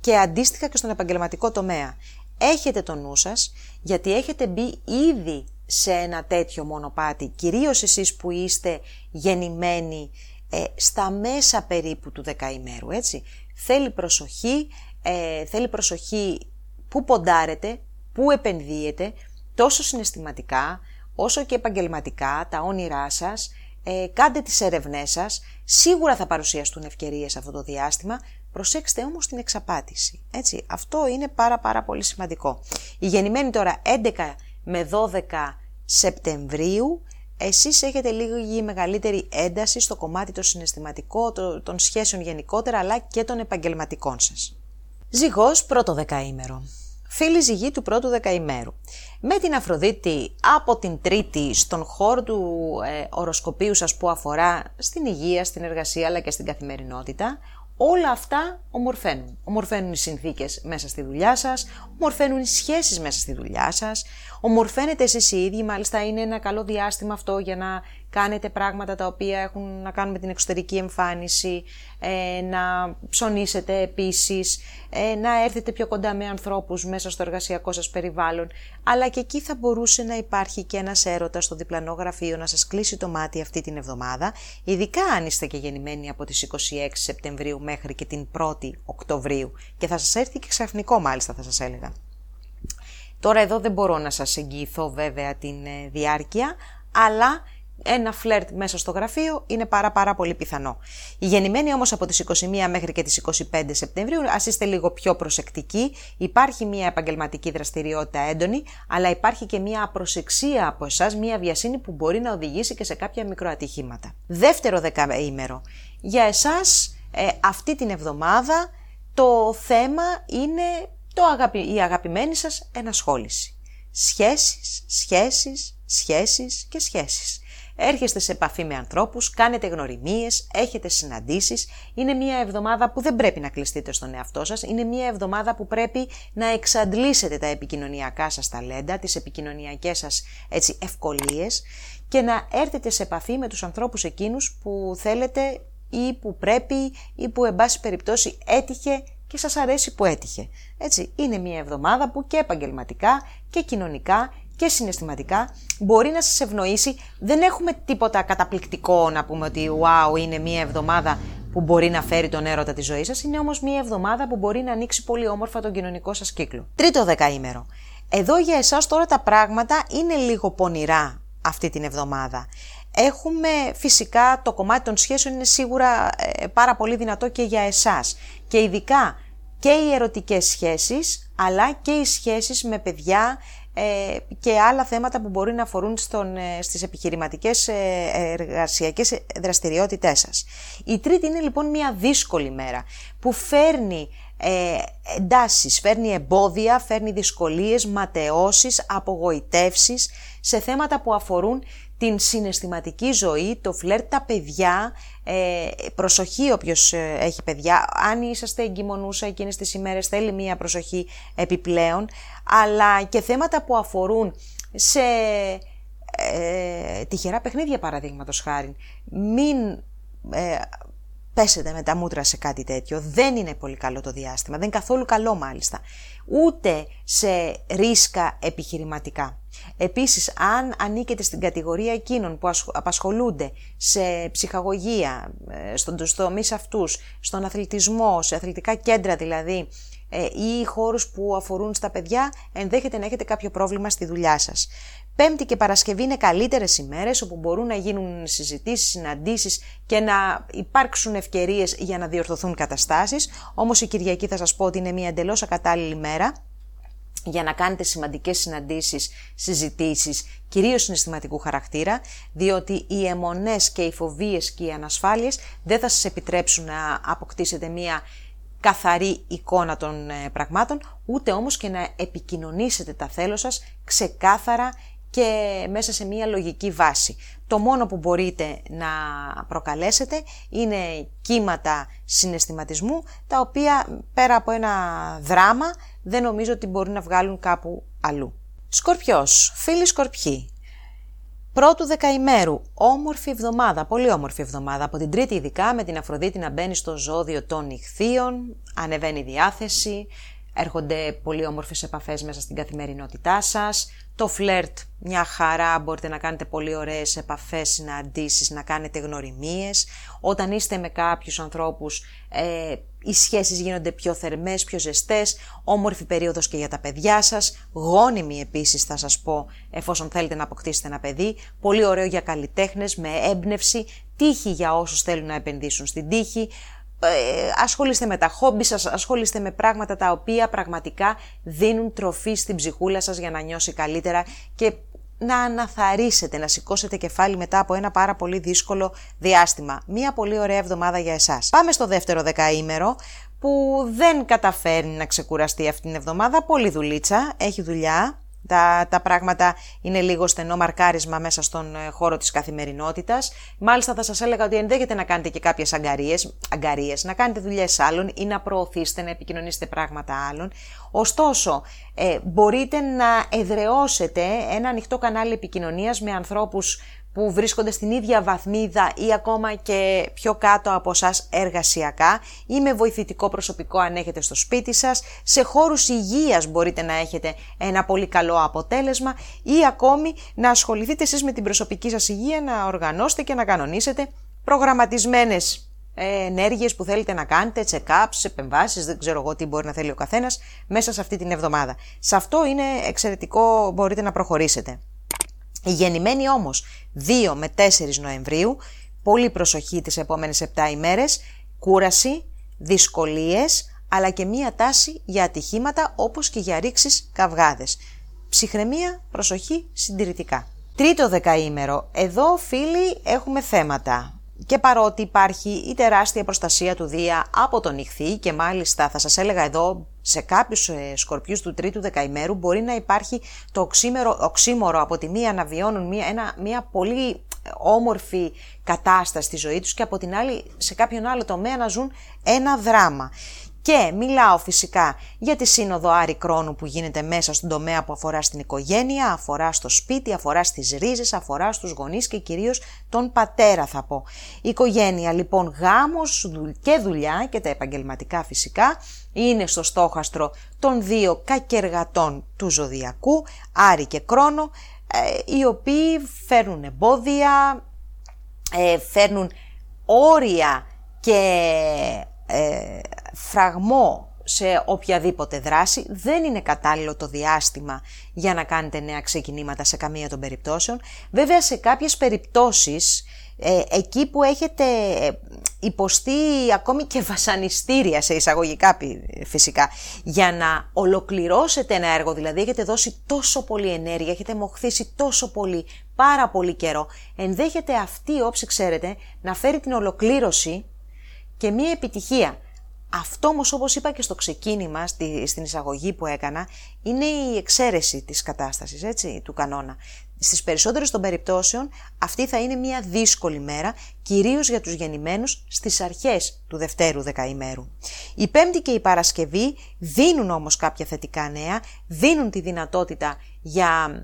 και αντίστοιχα και στον επαγγελματικό τομέα. Έχετε το νου σας γιατί έχετε μπει ήδη σε ένα τέτοιο μονοπάτι, κυρίως εσείς που είστε γεννημένοι ε, στα μέσα περίπου του δεκαημέρου, έτσι. Θέλει προσοχή, ε, θέλει προσοχή που ποντάρετε, που επενδύετε, τόσο συναισθηματικά, όσο και επαγγελματικά, τα όνειρά σας, ε, κάντε τις έρευνές σας, σίγουρα θα παρουσιαστούν ευκαιρίες αυτό το διάστημα, προσέξτε όμως την εξαπάτηση, έτσι. Αυτό είναι πάρα πάρα πολύ σημαντικό. Η γεννημένη τώρα 11 με 12 Σεπτεμβρίου εσείς έχετε λίγη μεγαλύτερη ένταση στο κομμάτι το συναισθηματικό, των σχέσεων γενικότερα, αλλά και των επαγγελματικών σας. Ζυγός πρώτο δεκαήμερο. Φίλη ζυγή του πρώτου δεκαημέρου. Με την Αφροδίτη από την Τρίτη στον χώρο του ε, οροσκοπίου σας που αφορά στην υγεία, στην εργασία αλλά και στην καθημερινότητα, όλα αυτά ομορφαίνουν. Ομορφαίνουν οι συνθήκες μέσα στη δουλειά σας, ομορφαίνουν οι σχέσεις μέσα στη δουλειά σας, ομορφαίνετε εσείς οι ίδιοι, μάλιστα είναι ένα καλό διάστημα αυτό για να κάνετε πράγματα τα οποία έχουν να κάνουν με την εξωτερική εμφάνιση, ε, να ψωνίσετε επίσης, ε, να έρθετε πιο κοντά με ανθρώπους μέσα στο εργασιακό σας περιβάλλον, αλλά και εκεί θα μπορούσε να υπάρχει και ένας έρωτας στο διπλανό γραφείο να σας κλείσει το μάτι αυτή την εβδομάδα, ειδικά αν είστε και γεννημένοι από τις 26 Σεπτεμβρίου μέχρι και την 1η Οκτωβρίου και θα σας έρθει και ξαφνικό μάλιστα θα σας έλεγα. Τώρα εδώ δεν μπορώ να σας εγγυηθώ βέβαια την ε, διάρκεια, αλλά ένα φλερτ μέσα στο γραφείο είναι πάρα πάρα πολύ πιθανό. Οι γεννημένοι όμως από τις 21 μέχρι και τις 25 Σεπτεμβρίου, ας είστε λίγο πιο προσεκτικοί, υπάρχει μια επαγγελματική δραστηριότητα έντονη, αλλά υπάρχει και μια απροσεξία από εσάς, μια βιασύνη που μπορεί να οδηγήσει και σε κάποια μικροατυχήματα. Δεύτερο δεκαήμερο. Για εσάς ε, αυτή την εβδομάδα το θέμα είναι το η αγαπημένη σας ενασχόληση. Σχέσεις, σχέσεις, σχέσεις και σχέσεις. Έρχεστε σε επαφή με ανθρώπους, κάνετε γνωριμίες, έχετε συναντήσεις. Είναι μια εβδομάδα που δεν πρέπει να κλειστείτε στον εαυτό σας. Είναι μια εβδομάδα που πρέπει να εξαντλήσετε τα επικοινωνιακά σας ταλέντα, τις επικοινωνιακές σας έτσι, ευκολίες και να έρθετε σε επαφή με τους ανθρώπους εκείνους που θέλετε ή που πρέπει ή που εν πάση περιπτώσει έτυχε και σας αρέσει που έτυχε. Έτσι, είναι μια εβδομάδα που και επαγγελματικά και κοινωνικά και συναισθηματικά μπορεί να σας ευνοήσει. Δεν έχουμε τίποτα καταπληκτικό να πούμε ότι wow είναι μια εβδομάδα που μπορεί να φέρει τον έρωτα τη ζωή σας, είναι όμως μια εβδομάδα που μπορεί να ανοίξει πολύ όμορφα τον κοινωνικό σας κύκλο. Τρίτο δεκαήμερο. Εδώ για εσάς τώρα τα πράγματα είναι λίγο πονηρά αυτή την εβδομάδα. Έχουμε φυσικά το κομμάτι των σχέσεων είναι σίγουρα ε, πάρα πολύ δυνατό και για εσάς. Και ειδικά και οι ερωτικές σχέσεις, αλλά και οι σχέσεις με παιδιά ε, και άλλα θέματα που μπορεί να αφορούν στον, ε, στις επιχειρηματικές ε, εργασιακές δραστηριότητές σας. Η τρίτη είναι λοιπόν μια δύσκολη μέρα που φέρνει ε, εντάσεις, φέρνει εμπόδια, φέρνει δυσκολίες, ματαιώσεις, απογοητεύσεις σε θέματα που αφορούν την συναισθηματική ζωή, το φλερτ, τα παιδιά, ε, προσοχή όποιος ε, έχει παιδιά. Αν είσαστε εγκυμονούσα εκείνες τις ημέρες θέλει μία προσοχή επιπλέον, αλλά και θέματα που αφορούν σε ε, τυχερά παιχνίδια παραδείγματος χάρη. Μην ε, πέσετε με τα μούτρα σε κάτι τέτοιο. Δεν είναι πολύ καλό το διάστημα, δεν είναι καθόλου καλό μάλιστα. Ούτε σε ρίσκα επιχειρηματικά. Επίσης, αν ανήκετε στην κατηγορία εκείνων που απασχολούνται σε ψυχαγωγία, ε, στον τομείς αυτούς, στον αθλητισμό, σε αθλητικά κέντρα δηλαδή, ε, ή χώρους που αφορούν στα παιδιά, ενδέχεται να έχετε κάποιο πρόβλημα στη δουλειά σας. Πέμπτη και Παρασκευή είναι καλύτερες ημέρες όπου μπορούν να γίνουν συζητήσεις, συναντήσεις και να υπάρξουν ευκαιρίες για να διορθωθούν καταστάσεις. Όμως η Κυριακή θα σας πω ότι είναι μια εντελώς ακατάλληλη μέρα για να κάνετε σημαντικές συναντήσεις, συζητήσεις, κυρίως συναισθηματικού χαρακτήρα, διότι οι αιμονές και οι φοβίες και οι ανασφάλειες δεν θα σας επιτρέψουν να αποκτήσετε μία καθαρή εικόνα των ε, πραγμάτων, ούτε όμως και να επικοινωνήσετε τα θέλω σας ξεκάθαρα και μέσα σε μία λογική βάση. Το μόνο που μπορείτε να προκαλέσετε είναι κύματα συναισθηματισμού, τα οποία πέρα από ένα δράμα δεν νομίζω ότι μπορεί να βγάλουν κάπου αλλού. Σκορπιός, φίλοι σκορπιοί, Πρώτου δεκαημέρου, όμορφη εβδομάδα, πολύ όμορφη εβδομάδα, από την τρίτη ειδικά με την Αφροδίτη να μπαίνει στο ζώδιο των νυχθείων, ανεβαίνει η διάθεση, έρχονται πολύ όμορφες επαφές μέσα στην καθημερινότητά σας, το φλερτ μια χαρά, μπορείτε να κάνετε πολύ ωραίες επαφές, συναντήσεις, να κάνετε γνωριμίες. Όταν είστε με κάποιους ανθρώπους, ε, οι σχέσεις γίνονται πιο θερμές, πιο ζεστές, όμορφη περίοδος και για τα παιδιά σας, γόνιμη επίσης θα σας πω, εφόσον θέλετε να αποκτήσετε ένα παιδί, πολύ ωραίο για καλλιτέχνες, με έμπνευση, τύχη για όσους θέλουν να επενδύσουν στην τύχη, ε, ασχολείστε με τα χόμπι σας, ασχολείστε με πράγματα τα οποία πραγματικά δίνουν τροφή στην ψυχούλα σας για να νιώσει καλύτερα και να αναθαρίσετε, να σηκώσετε κεφάλι μετά από ένα πάρα πολύ δύσκολο διάστημα. Μία πολύ ωραία εβδομάδα για εσάς. Πάμε στο δεύτερο δεκαήμερο που δεν καταφέρνει να ξεκουραστεί αυτήν την εβδομάδα. Πολύ δουλίτσα, έχει δουλειά. Τα, τα πράγματα είναι λίγο στενό μαρκάρισμα μέσα στον ε, χώρο της καθημερινότητας. Μάλιστα θα σας έλεγα ότι ενδέχεται να κάνετε και κάποιες αγκαρίες, αγκαρίες να κάνετε δουλειές άλλων ή να προωθήσετε, να επικοινωνήσετε πράγματα άλλων. Ωστόσο, ε, μπορείτε να εδρεώσετε ένα ανοιχτό κανάλι επικοινωνίας με ανθρώπους που βρίσκονται στην ίδια βαθμίδα ή ακόμα και πιο κάτω από εσά εργασιακά ή με βοηθητικό προσωπικό αν έχετε στο σπίτι σας. Σε χώρους υγείας μπορείτε να έχετε ένα πολύ καλό αποτέλεσμα ή ακόμη να ασχοληθείτε εσείς με την προσωπική σας υγεία, να οργανώσετε και να κανονίσετε προγραμματισμένες ε, ενέργειες που θέλετε να κάνετε, check-ups, επεμβάσεις, δεν ξέρω εγώ τι μπορεί να θέλει ο καθένας μέσα σε αυτή την εβδομάδα. Σε αυτό είναι εξαιρετικό, μπορείτε να προχωρήσετε. Η γεννημένη όμως 2 με 4 Νοεμβρίου, πολύ προσοχή τις επόμενες 7 ημέρες, κούραση, δυσκολίες, αλλά και μία τάση για ατυχήματα όπως και για ρήξεις καυγάδες. Ψυχραιμία, προσοχή, συντηρητικά. Τρίτο δεκαήμερο. Εδώ φίλοι έχουμε θέματα. Και παρότι υπάρχει η τεράστια προστασία του Δία από τον ηχθή και μάλιστα θα σας έλεγα εδώ σε κάποιους ε, σκορπιούς του τρίτου δεκαημέρου μπορεί να υπάρχει το οξύμερο, οξύμορο από τη μία να βιώνουν μια, ένα, μια πολύ όμορφη κατάσταση στη ζωή τους και από την άλλη σε κάποιον άλλο τομέα να ζουν ένα δράμα. Και μιλάω φυσικά για τη σύνοδο Άρη Κρόνου που γίνεται μέσα στον τομέα που αφορά στην οικογένεια, αφορά στο σπίτι, αφορά στις ρίζες, αφορά στους γονείς και κυρίως τον πατέρα θα πω. Η οικογένεια λοιπόν γάμος και δουλειά και τα επαγγελματικά φυσικά είναι στο στόχαστρο των δύο κακεργατών του ζωδιακού, Άρη και Κρόνο, ε, οι οποίοι φέρνουν εμπόδια, ε, φέρνουν όρια και ε, φραγμό σε οποιαδήποτε δράση, δεν είναι κατάλληλο το διάστημα για να κάνετε νέα ξεκινήματα σε καμία των περιπτώσεων. Βέβαια σε κάποιες περιπτώσεις, ε, εκεί που έχετε ε, υποστεί ακόμη και βασανιστήρια σε εισαγωγικά φυσικά, για να ολοκληρώσετε ένα έργο, δηλαδή έχετε δώσει τόσο πολύ ενέργεια, έχετε μοχθήσει τόσο πολύ, πάρα πολύ καιρό, ενδέχεται αυτή η όψη, ξέρετε, να φέρει την ολοκλήρωση και μία επιτυχία. Αυτό όμως όπως είπα και στο ξεκίνημα, στη, στην εισαγωγή που έκανα, είναι η εξαίρεση της κατάστασης, έτσι, του κανόνα. Στις περισσότερες των περιπτώσεων αυτή θα είναι μια δύσκολη μέρα, κυρίως για τους γεννημένους στις αρχές του δευτέρου δεκαημέρου. Η Πέμπτη και η Παρασκευή δίνουν όμως κάποια θετικά νέα, δίνουν τη δυνατότητα για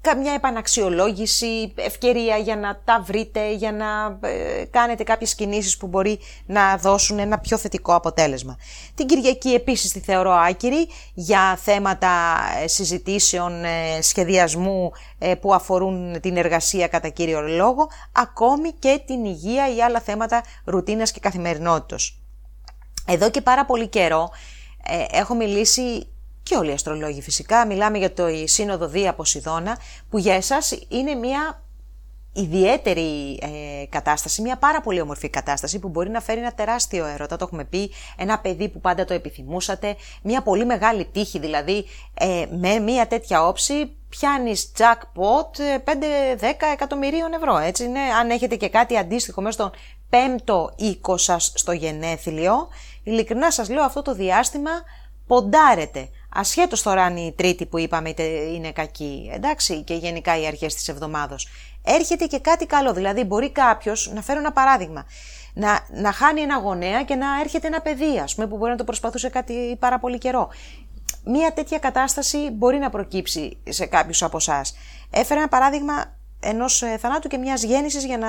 καμιά επαναξιολόγηση, ευκαιρία για να τα βρείτε, για να ε, κάνετε κάποιες κινήσεις που μπορεί να δώσουν ένα πιο θετικό αποτέλεσμα. Την Κυριακή επίσης τη θεωρώ άκυρη για θέματα ε, συζητήσεων, ε, σχεδιασμού που αφορούν την εργασία κατά κύριο λόγο, ακόμη και την υγεία ή άλλα θέματα ρουτίνας και καθημερινότητος. Εδώ και πάρα πολύ καιρό έχω μιλήσει και όλοι οι αστρολόγοι φυσικά, μιλάμε για το Σύνοδο Δία Ποσειδώνα, που για εσάς είναι μια ιδιαίτερη ε, κατάσταση, μια πάρα πολύ όμορφη κατάσταση που μπορεί να φέρει ένα τεράστιο έρωτα, το έχουμε πει, ένα παιδί που πάντα το επιθυμούσατε, μια πολύ μεγάλη τύχη δηλαδή, ε, με μια τέτοια όψη πιάνεις jackpot 5-10 ε, εκατομμυρίων ευρώ, έτσι είναι, αν έχετε και κάτι αντίστοιχο μέσα στον πέμπτο οίκο σας στο γενέθλιο, ειλικρινά σας λέω αυτό το διάστημα ποντάρετε. Ασχέτως τώρα αν η τρίτη που είπαμε είναι κακή, εντάξει, και γενικά οι αρχές της εβδομάδα. Έρχεται και κάτι καλό. Δηλαδή, μπορεί κάποιος, να φέρω ένα παράδειγμα, να, να χάνει ένα γονέα και να έρχεται ένα παιδί, ας πούμε, που μπορεί να το προσπαθούσε κάτι πάρα πολύ καιρό. Μία τέτοια κατάσταση μπορεί να προκύψει σε κάποιους από εσάς. Έφερα ένα παράδειγμα ενός ε, θανάτου και μιας γέννησης για να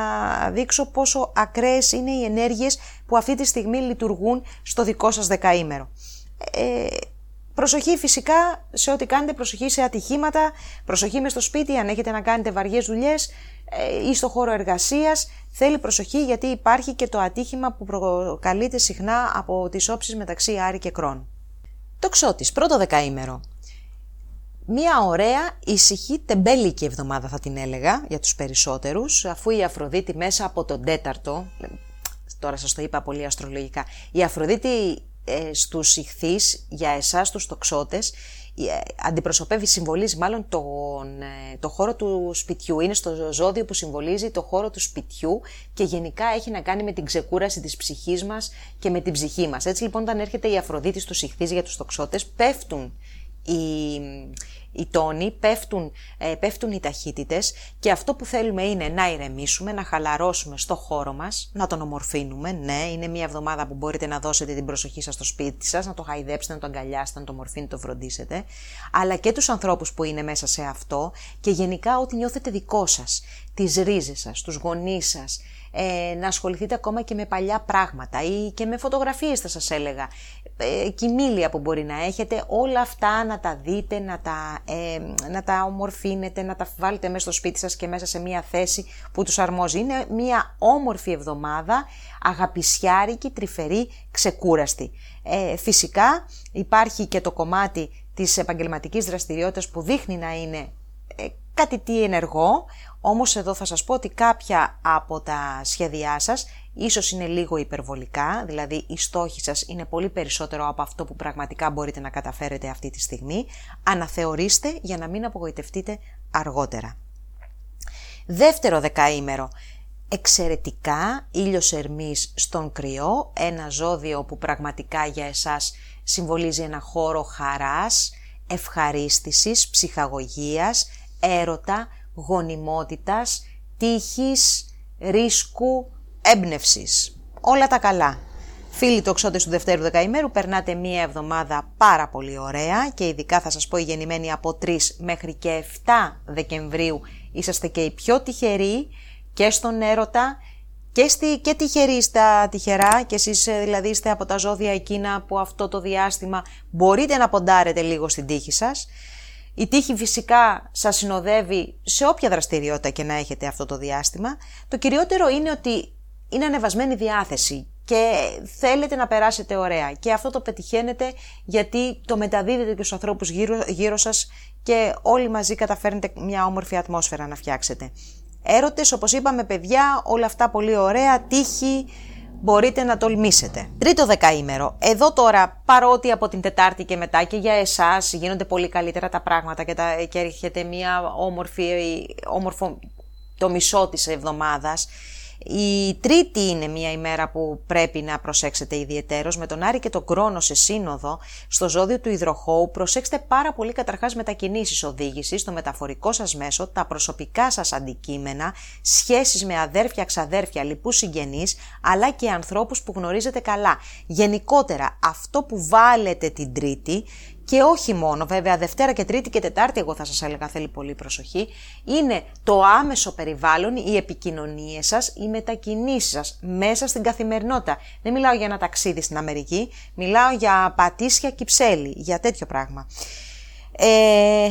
δείξω πόσο ακραίες είναι οι ενέργειες που αυτή τη στιγμή λειτουργούν στο δικό σας δεκαήμερο. Ε, Προσοχή φυσικά σε ό,τι κάνετε, προσοχή σε ατυχήματα, προσοχή μες στο σπίτι αν έχετε να κάνετε βαριές δουλειές ε, ή στο χώρο εργασίας. Θέλει προσοχή γιατί υπάρχει και το ατύχημα που προκαλείται συχνά από τις όψεις μεταξύ Άρη και Κρόν. Το ξώτης, πρώτο δεκαήμερο. Μία ωραία, ησυχή, τεμπέλικη εβδομάδα θα την έλεγα για τους περισσότερους, αφού η Αφροδίτη μέσα από τον τέταρτο, τώρα σας το είπα πολύ αστρολογικά, η Αφροδίτη ε, στους ηχθείς, για εσάς τους τοξότες, ε, αντιπροσωπεύει, συμβολίζει μάλλον τον, ε, το χώρο του σπιτιού. Είναι στο ζώδιο που συμβολίζει το χώρο του σπιτιού και γενικά έχει να κάνει με την ξεκούραση της ψυχής μας και με την ψυχή μας. Έτσι λοιπόν όταν έρχεται η Αφροδίτης στους ηχθείς για τους τοξότες πέφτουν οι, οι τόνοι, πέφτουν, ε, πέφτουν οι ταχύτητες και αυτό που θέλουμε είναι να ηρεμήσουμε, να χαλαρώσουμε στο χώρο μας, να τον ομορφύνουμε. Ναι, είναι μια εβδομάδα που μπορείτε να δώσετε την προσοχή σας στο σπίτι σας, να το χαϊδέψετε, να το αγκαλιάσετε, να το ομορφύνετε, το φροντίσετε, αλλά και τους ανθρώπους που είναι μέσα σε αυτό και γενικά ό,τι νιώθετε δικό σας, τις ρίζες σας, τους γονείς σας, ε, να ασχοληθείτε ακόμα και με παλιά πράγματα ή και με φωτογραφίες θα σας έλεγα, ε, κοιμήλια που μπορεί να έχετε, όλα αυτά να τα δείτε, να τα, ε, να τα ομορφύνετε, να τα βάλετε μέσα στο σπίτι σας και μέσα σε μια θέση που τους αρμόζει. Είναι μια όμορφη εβδομάδα, αγαπησιάρικη, τρυφερή, ξεκούραστη. Ε, φυσικά υπάρχει και το κομμάτι της επαγγελματικής δραστηριότητας που δείχνει να είναι ε, κάτι τι ενεργό, όμως εδώ θα σας πω ότι κάποια από τα σχέδιά σας ίσως είναι λίγο υπερβολικά, δηλαδή οι στόχοι σας είναι πολύ περισσότερο από αυτό που πραγματικά μπορείτε να καταφέρετε αυτή τη στιγμή. Αναθεωρήστε για να μην απογοητευτείτε αργότερα. Δεύτερο δεκαήμερο. Εξαιρετικά ήλιος Ερμής στον κρυό, ένα ζώδιο που πραγματικά για εσάς συμβολίζει ένα χώρο χαράς, ευχαρίστησης, ψυχαγωγίας, έρωτα, γονιμότητας, τύχης, ρίσκου, έμπνευσης. Όλα τα καλά. Φίλοι τοξότες του Δευτέρου Δεκαημέρου, περνάτε μία εβδομάδα πάρα πολύ ωραία και ειδικά θα σας πω οι γεννημένοι από 3 μέχρι και 7 Δεκεμβρίου είσαστε και οι πιο τυχεροί και στον έρωτα και, στη, και τυχεροί στα τυχερά και εσείς ε, δηλαδή είστε από τα ζώδια εκείνα που αυτό το διάστημα μπορείτε να ποντάρετε λίγο στην τύχη σας. Η τύχη φυσικά σας συνοδεύει σε όποια δραστηριότητα και να έχετε αυτό το διάστημα. Το κυριότερο είναι ότι είναι ανεβασμένη διάθεση και θέλετε να περάσετε ωραία. Και αυτό το πετυχαίνετε γιατί το μεταδίδετε και στους ανθρώπους γύρω, γύρω σας και όλοι μαζί καταφέρνετε μια όμορφη ατμόσφαιρα να φτιάξετε. Έρωτες, όπως είπαμε παιδιά, όλα αυτά πολύ ωραία, τύχη, μπορείτε να τολμήσετε. Τρίτο δεκαήμερο. Εδώ τώρα, παρότι από την Τετάρτη και μετά και για εσάς γίνονται πολύ καλύτερα τα πράγματα και, τα, και έρχεται μια όμορφη, όμορφο το μισό της εβδομάδας, η τρίτη είναι μια ημέρα που πρέπει να προσέξετε ιδιαιτέρως με τον Άρη και τον Κρόνο σε σύνοδο στο ζώδιο του υδροχώου. Προσέξτε πάρα πολύ καταρχάς μετακινήσεις οδήγησης, το μεταφορικό σας μέσο, τα προσωπικά σας αντικείμενα, σχέσεις με αδέρφια, ξαδέρφια, λοιπούς συγγενείς, αλλά και ανθρώπους που γνωρίζετε καλά. Γενικότερα αυτό που βάλετε την τρίτη και όχι μόνο, βέβαια Δευτέρα και Τρίτη και Τετάρτη εγώ θα σας έλεγα θέλει πολύ προσοχή, είναι το άμεσο περιβάλλον, οι επικοινωνίες σας, οι μετακινήσεις σας μέσα στην καθημερινότητα. Δεν μιλάω για ένα ταξίδι στην Αμερική, μιλάω για πατήσια κυψέλη, για τέτοιο πράγμα. Ε,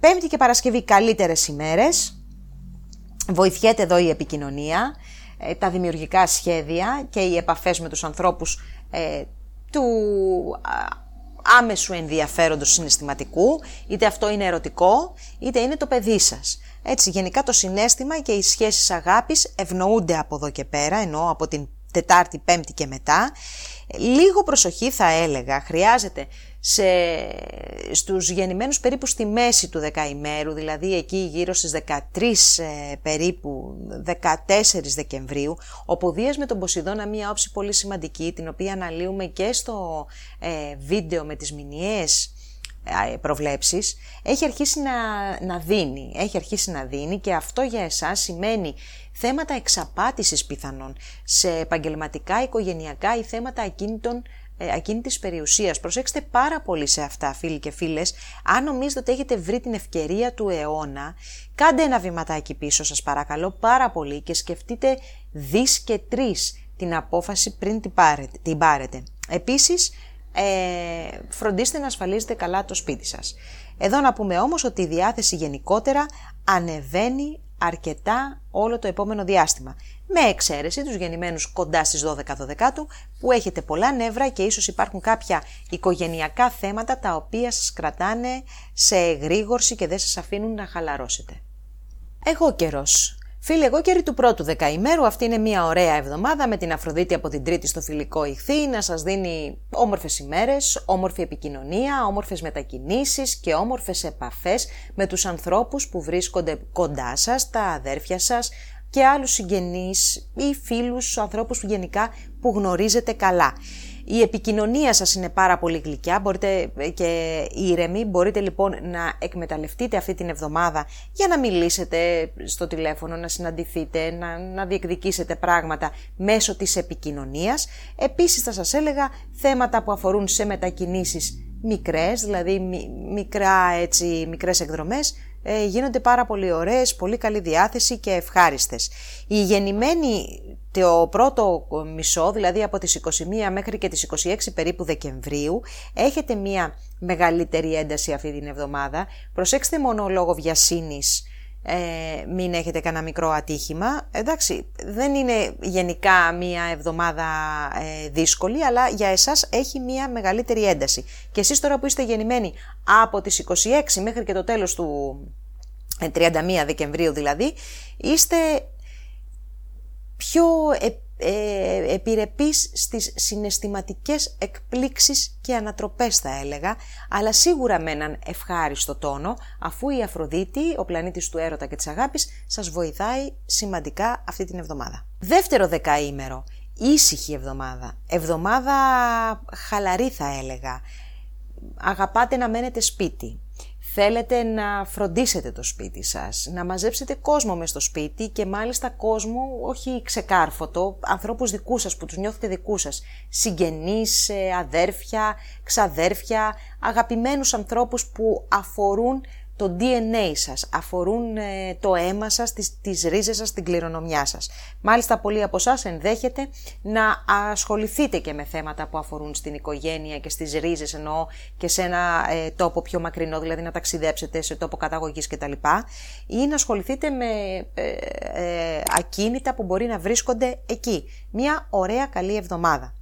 πέμπτη και Παρασκευή καλύτερες ημέρες, βοηθιέται εδώ η επικοινωνία, ε, τα δημιουργικά σχέδια και οι επαφές με τους ανθρώπους ε, του άμεσου ενδιαφέροντος συναισθηματικού, είτε αυτό είναι ερωτικό, είτε είναι το παιδί σας. Έτσι, γενικά το συνέστημα και οι σχέσεις αγάπης ευνοούνται από εδώ και πέρα, ενώ από την Τετάρτη, Πέμπτη και μετά. Λίγο προσοχή θα έλεγα, χρειάζεται σε, στους γεννημένους περίπου στη μέση του δεκαημέρου, δηλαδή εκεί γύρω στις 13 ε, περίπου 14 Δεκεμβρίου, ο Δίας με τον Ποσειδώνα μία όψη πολύ σημαντική, την οποία αναλύουμε και στο ε, βίντεο με τις μηνιαίες ε, προβλέψεις, έχει αρχίσει να, να δίνει, έχει αρχίσει να δίνει και αυτό για εσάς σημαίνει θέματα εξαπάτησης πιθανόν σε επαγγελματικά, οικογενειακά ή θέματα ακίνητων ε, ακίνητης περιουσίας. Προσέξτε πάρα πολύ σε αυτά φίλοι και φίλες. Αν νομίζετε ότι έχετε βρει την ευκαιρία του αιώνα, κάντε ένα βηματάκι πίσω σας παρακαλώ πάρα πολύ και σκεφτείτε δις και τρεις την απόφαση πριν την πάρετε. Την πάρετε. Επίσης, ε, φροντίστε να ασφαλίζετε καλά το σπίτι σας. Εδώ να πούμε όμως ότι η διάθεση γενικότερα ανεβαίνει αρκετά όλο το επόμενο διάστημα. Με εξαίρεση τους γεννημένους κοντά στις 12 12 που έχετε πολλά νεύρα και ίσως υπάρχουν κάποια οικογενειακά θέματα τα οποία σας κρατάνε σε γρήγορση και δεν σας αφήνουν να χαλαρώσετε. Εγώ καιρός. Φίλοι, εγώ καιρή του πρώτου δεκαημέρου, αυτή είναι μια ωραία εβδομάδα με την Αφροδίτη από την Τρίτη στο φιλικό ηχθή να σας δίνει όμορφες ημέρες, όμορφη επικοινωνία, όμορφες μετακινήσεις και όμορφες επαφές με τους ανθρώπους που βρίσκονται κοντά σας, τα αδέρφια σας και άλλους συγγενείς ή φίλους, ανθρώπους που γενικά που γνωρίζετε καλά. Η επικοινωνία σας είναι πάρα πολύ γλυκιά μπορείτε και ήρεμη. Μπορείτε λοιπόν να εκμεταλλευτείτε αυτή την εβδομάδα για να μιλήσετε στο τηλέφωνο, να συναντηθείτε, να, να διεκδικήσετε πράγματα μέσω της επικοινωνίας. Επίσης θα σας έλεγα θέματα που αφορούν σε μετακινήσεις μικρές, δηλαδή μικρά έτσι, μικρές εκδρομές, ε, γίνονται πάρα πολύ ωραίες, πολύ καλή διάθεση και ευχάριστες. Η γεννημένη το πρώτο μισό, δηλαδή από τις 21 μέχρι και τις 26 περίπου Δεκεμβρίου, έχετε μία μεγαλύτερη ένταση αυτή την εβδομάδα. Προσέξτε μόνο λόγω βιασύνης ε, μην έχετε κανένα μικρό ατύχημα. Εντάξει, δεν είναι γενικά μία εβδομάδα ε, δύσκολη, αλλά για εσάς έχει μία μεγαλύτερη ένταση. Και εσείς τώρα που είστε γεννημένοι από τις 26 μέχρι και το τέλος του 31 ε, Δεκεμβρίου δηλαδή, είστε πιο ε, επιρρεπείς στις συναισθηματικές εκπλήξεις και ανατροπές θα έλεγα, αλλά σίγουρα με έναν ευχάριστο τόνο, αφού η Αφροδίτη, ο πλανήτης του έρωτα και της αγάπης, σας βοηθάει σημαντικά αυτή την εβδομάδα. Δεύτερο δεκαήμερο, ήσυχη εβδομάδα, εβδομάδα χαλαρή θα έλεγα, αγαπάτε να μένετε σπίτι, Θέλετε να φροντίσετε το σπίτι σας, να μαζέψετε κόσμο μες στο σπίτι και μάλιστα κόσμο όχι ξεκάρφωτο, ανθρώπους δικούς σας που τους νιώθετε δικούς σας, συγγενείς, ε, αδέρφια, ξαδέρφια, αγαπημένους ανθρώπους που αφορούν το DNA σας, αφορούν ε, το αίμα σας, τις, τις ρίζες σας, την κληρονομιά σας. Μάλιστα πολλοί από εσάς ενδέχεται να ασχοληθείτε και με θέματα που αφορούν στην οικογένεια και στις ρίζες εννοώ και σε ένα ε, τόπο πιο μακρινό, δηλαδή να ταξιδέψετε σε τόπο καταγωγής κτλ. Ή να ασχοληθείτε με ε, ακίνητα που μπορεί να βρίσκονται εκεί. Μια ωραία καλή εβδομάδα.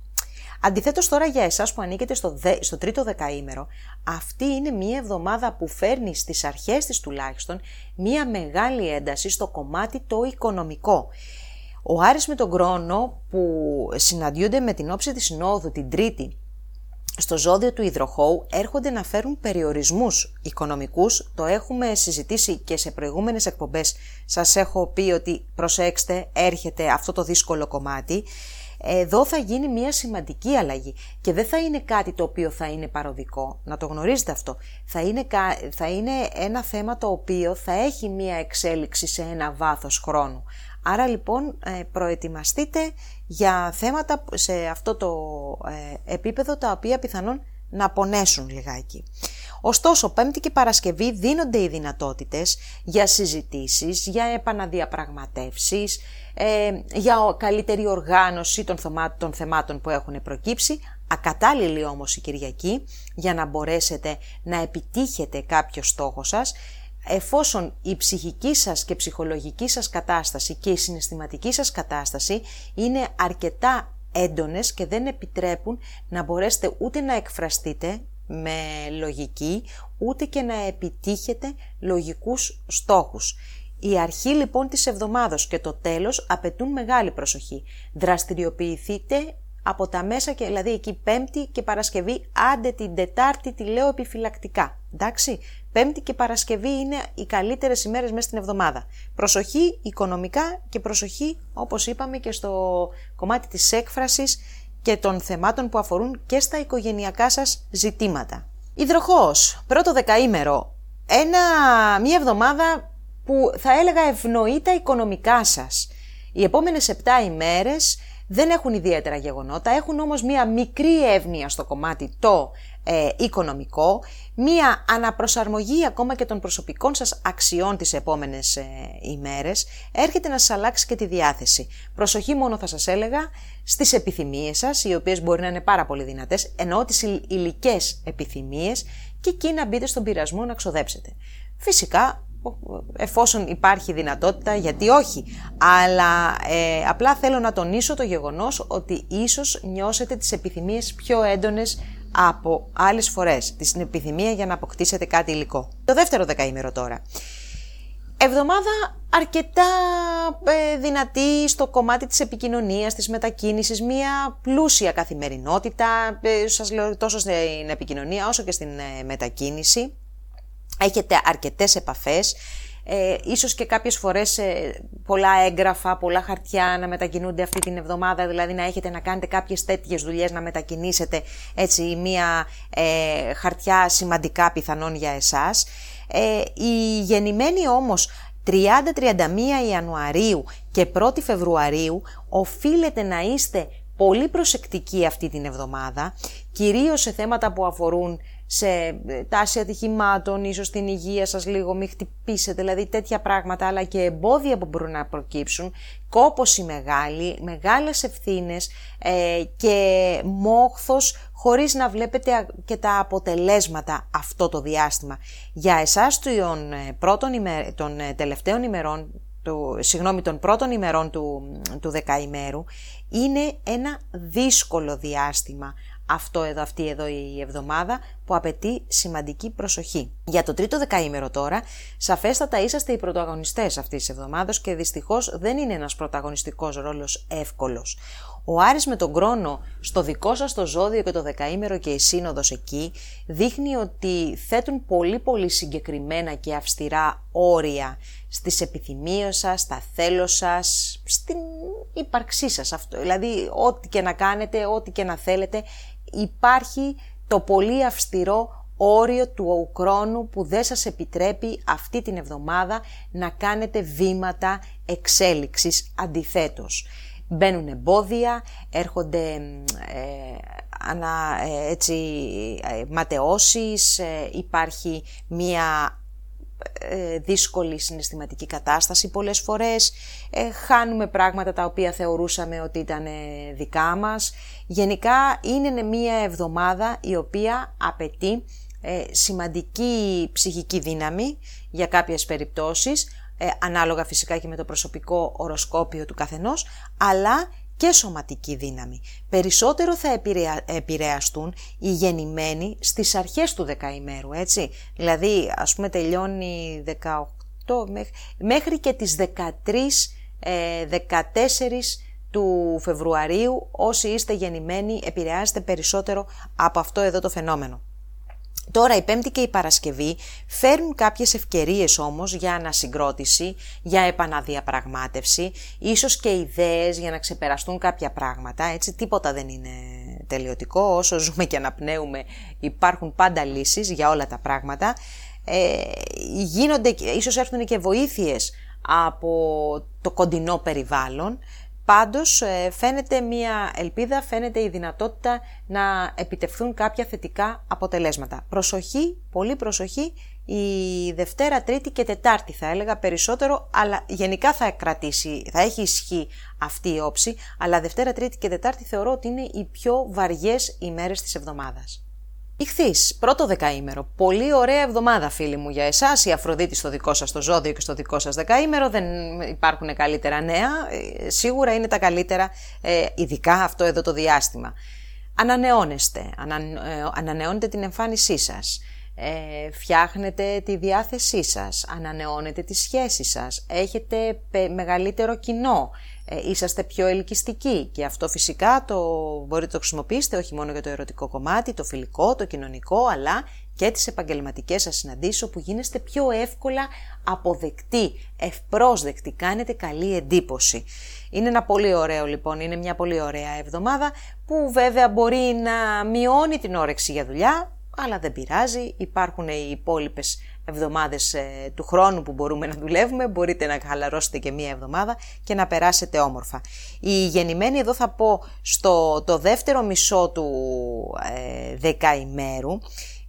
Αντιθέτως τώρα για εσάς που ανήκετε στο, στο τρίτο δεκαήμερο, αυτή είναι μία εβδομάδα που φέρνει στις αρχές της τουλάχιστον μία μεγάλη ένταση στο κομμάτι το οικονομικό. Ο Άρης με τον Κρόνο που συναντιούνται με την όψη της Συνόδου την Τρίτη στο ζώδιο του υδροχώου έρχονται να φέρουν περιορισμούς οικονομικούς. Το έχουμε συζητήσει και σε προηγούμενες εκπομπές. Σας έχω πει ότι προσέξτε έρχεται αυτό το δύσκολο κομμάτι εδώ θα γίνει μια σημαντική αλλαγή και δεν θα είναι κάτι το οποίο θα είναι παροδικό, να το γνωρίζετε αυτό. Θα είναι, θα είναι ένα θέμα το οποίο θα έχει μια εξέλιξη σε ένα βάθος χρόνου. Άρα λοιπόν ε, προετοιμαστείτε για θέματα σε αυτό το ε, επίπεδο τα οποία πιθανόν να πονέσουν λιγάκι. Ωστόσο, Πέμπτη και Παρασκευή δίνονται οι δυνατότητες για συζητήσεις, για επαναδιαπραγματεύσεις, ε, για καλύτερη οργάνωση των, των θεμάτων που έχουν προκύψει, ακατάλληλη όμως η Κυριακή για να μπορέσετε να επιτύχετε κάποιο στόχο σας, εφόσον η ψυχική σας και ψυχολογική σας κατάσταση και η συναισθηματική σας κατάσταση είναι αρκετά έντονες και δεν επιτρέπουν να μπορέσετε ούτε να εκφραστείτε με λογική, ούτε και να επιτύχετε λογικούς στόχους. Η αρχή λοιπόν της εβδομάδος και το τέλος απαιτούν μεγάλη προσοχή. Δραστηριοποιηθείτε από τα μέσα και δηλαδή εκεί Πέμπτη και Παρασκευή, άντε την Τετάρτη τη λέω επιφυλακτικά. Εντάξει, Πέμπτη και Παρασκευή είναι οι καλύτερες ημέρες μέσα στην εβδομάδα. Προσοχή οικονομικά και προσοχή όπως είπαμε και στο κομμάτι της έκφρασης και των θεμάτων που αφορούν και στα οικογενειακά σας ζητήματα. Υδροχός, πρώτο δεκαήμερο, ένα, μια εβδομάδα που θα έλεγα ευνοεί τα οικονομικά σας. Οι επόμενες 7 ημέρες δεν έχουν ιδιαίτερα γεγονότα, έχουν όμως μία μικρή εύνοια στο κομμάτι το ε, οικονομικό, μία αναπροσαρμογή ακόμα και των προσωπικών σας αξιών τις επόμενες ε, ημέρες, έρχεται να σας αλλάξει και τη διάθεση. Προσοχή μόνο θα σας έλεγα στις επιθυμίες σας, οι οποίες μπορεί να είναι πάρα πολύ δυνατές, εννοώ τις υλικές επιθυμίες και εκεί να μπείτε στον πειρασμό να ξοδέψετε. Φυσικά εφόσον υπάρχει δυνατότητα, γιατί όχι. Αλλά ε, απλά θέλω να τονίσω το γεγονός ότι ίσως νιώσετε τις επιθυμίες πιο έντονες από άλλες φορές. Την επιθυμία για να αποκτήσετε κάτι υλικό. Το δεύτερο δεκαήμερο τώρα. Εβδομάδα αρκετά ε, δυνατή στο κομμάτι της επικοινωνίας, της μετακίνησης, μία πλούσια καθημερινότητα, ε, σας λέω τόσο στην επικοινωνία όσο και στην ε, μετακίνηση. Έχετε αρκετές επαφές, ε, ίσως και κάποιες φορές ε, πολλά έγγραφα, πολλά χαρτιά να μετακινούνται αυτή την εβδομάδα, δηλαδή να έχετε να κάνετε κάποιες τέτοιες δουλειές, να μετακινήσετε έτσι μία ε, χαρτιά σημαντικά πιθανόν για εσάς. Ε, η γεννημένη όμως 30-31 Ιανουαρίου και 1η Φεβρουαρίου οφείλετε να είστε πολύ προσεκτικοί αυτή την εβδομάδα, κυρίως σε θέματα που αφορούν σε ε, τάση ατυχημάτων, ίσως την υγεία σας λίγο, μην χτυπήσετε, δηλαδή τέτοια πράγματα, αλλά και εμπόδια που μπορούν να προκύψουν, κόποση μεγάλη, μεγάλες ευθύνες ε, και μόχθος χωρίς να βλέπετε και τα αποτελέσματα αυτό το διάστημα. Για εσάς των, ε, πρώτων των τελευταίων ημερών, του, συγγνώμη, των πρώτων ημερών του, του δεκαημέρου, είναι ένα δύσκολο διάστημα αυτό εδώ, αυτή εδώ η εβδομάδα που απαιτεί σημαντική προσοχή. Για το τρίτο δεκαήμερο τώρα, σαφέστατα είσαστε οι πρωταγωνιστές αυτής της εβδομάδας και δυστυχώς δεν είναι ένας πρωταγωνιστικός ρόλος εύκολος. Ο Άρης με τον χρόνο στο δικό σας το ζώδιο και το δεκαήμερο και η σύνοδος εκεί δείχνει ότι θέτουν πολύ πολύ συγκεκριμένα και αυστηρά όρια στις επιθυμίες σας, στα θέλω σας, στην ύπαρξή σας. Αυτό, δηλαδή ό,τι και να κάνετε, ό,τι και να θέλετε υπάρχει το πολύ αυστηρό όριο του χρόνου που δεν σας επιτρέπει αυτή την εβδομάδα να κάνετε βήματα εξέλιξης αντιθέτως. Μπαίνουν εμπόδια, έρχονται ε, ανα, ε, έτσι, ε, ματαιώσεις, ε, υπάρχει μία ε, δύσκολη συναισθηματική κατάσταση πολλές φορές, ε, χάνουμε πράγματα τα οποία θεωρούσαμε ότι ήταν ε, δικά μας. Γενικά είναι μια εβδομάδα η οποία απαιτεί σημαντική ψυχική δύναμη για κάποιες περιπτώσεις, ανάλογα φυσικά και με το προσωπικό οροσκόπιο του καθενός, αλλά και σωματική δύναμη. Περισσότερο θα επηρεαστούν οι γεννημένοι στις αρχές του δεκαημέρου, έτσι. Δηλαδή, ας πούμε, τελειώνει 18 μέχρι και τις 13, 14 ε, του Φεβρουαρίου, όσοι είστε γεννημένοι, επηρεάζετε περισσότερο από αυτό εδώ το φαινόμενο. Τώρα η Πέμπτη και η Παρασκευή φέρνουν κάποιες ευκαιρίες όμως για ανασυγκρότηση, για επαναδιαπραγμάτευση, ίσως και ιδέες για να ξεπεραστούν κάποια πράγματα, έτσι. Τίποτα δεν είναι τελειωτικό, όσο ζούμε και αναπνέουμε υπάρχουν πάντα λύσεις για όλα τα πράγματα. Ε, γίνονται, ίσως έρθουν και βοήθειες από το κοντινό περιβάλλον, Πάντως ε, φαίνεται μια ελπίδα, φαίνεται η δυνατότητα να επιτευχθούν κάποια θετικά αποτελέσματα. Προσοχή, πολύ προσοχή, η Δευτέρα, Τρίτη και Τετάρτη θα έλεγα περισσότερο, αλλά γενικά θα κρατήσει, θα έχει ισχύ αυτή η όψη, αλλά Δευτέρα, Τρίτη και Τετάρτη θεωρώ ότι είναι οι πιο βαριές ημέρες της εβδομάδας. Ηχθή, πρώτο δεκαήμερο. Πολύ ωραία εβδομάδα, φίλοι μου, για εσάς. Η Αφροδίτη στο δικό σας το ζώδιο και στο δικό σας δεκαήμερο. Δεν υπάρχουν καλύτερα νέα. Ε, σίγουρα είναι τα καλύτερα, ε, ειδικά αυτό εδώ το διάστημα. Ανανεώνεστε. Ανα, ε, ανανεώνετε την εμφάνισή σας. Ε, φτιάχνετε τη διάθεσή σας. Ανανεώνετε τη σχέση σας. Έχετε μεγαλύτερο κοινό. Ε, είσαστε πιο ελκυστικοί και αυτό φυσικά το μπορείτε να το χρησιμοποιήσετε όχι μόνο για το ερωτικό κομμάτι, το φιλικό, το κοινωνικό, αλλά και τις επαγγελματικές σας συναντήσεις όπου γίνεστε πιο εύκολα αποδεκτοί, ευπρόσδεκτοι, κάνετε καλή εντύπωση. Είναι ένα πολύ ωραίο λοιπόν, είναι μια πολύ ωραία εβδομάδα που βέβαια μπορεί να μειώνει την όρεξη για δουλειά, αλλά δεν πειράζει, υπάρχουν οι υπόλοιπες εβδομάδες ε, του χρόνου που μπορούμε να δουλεύουμε, μπορείτε να χαλαρώσετε και μία εβδομάδα και να περάσετε όμορφα. Η γεννημένη εδώ θα πω στο το δεύτερο μισό του ε, δεκαημέρου,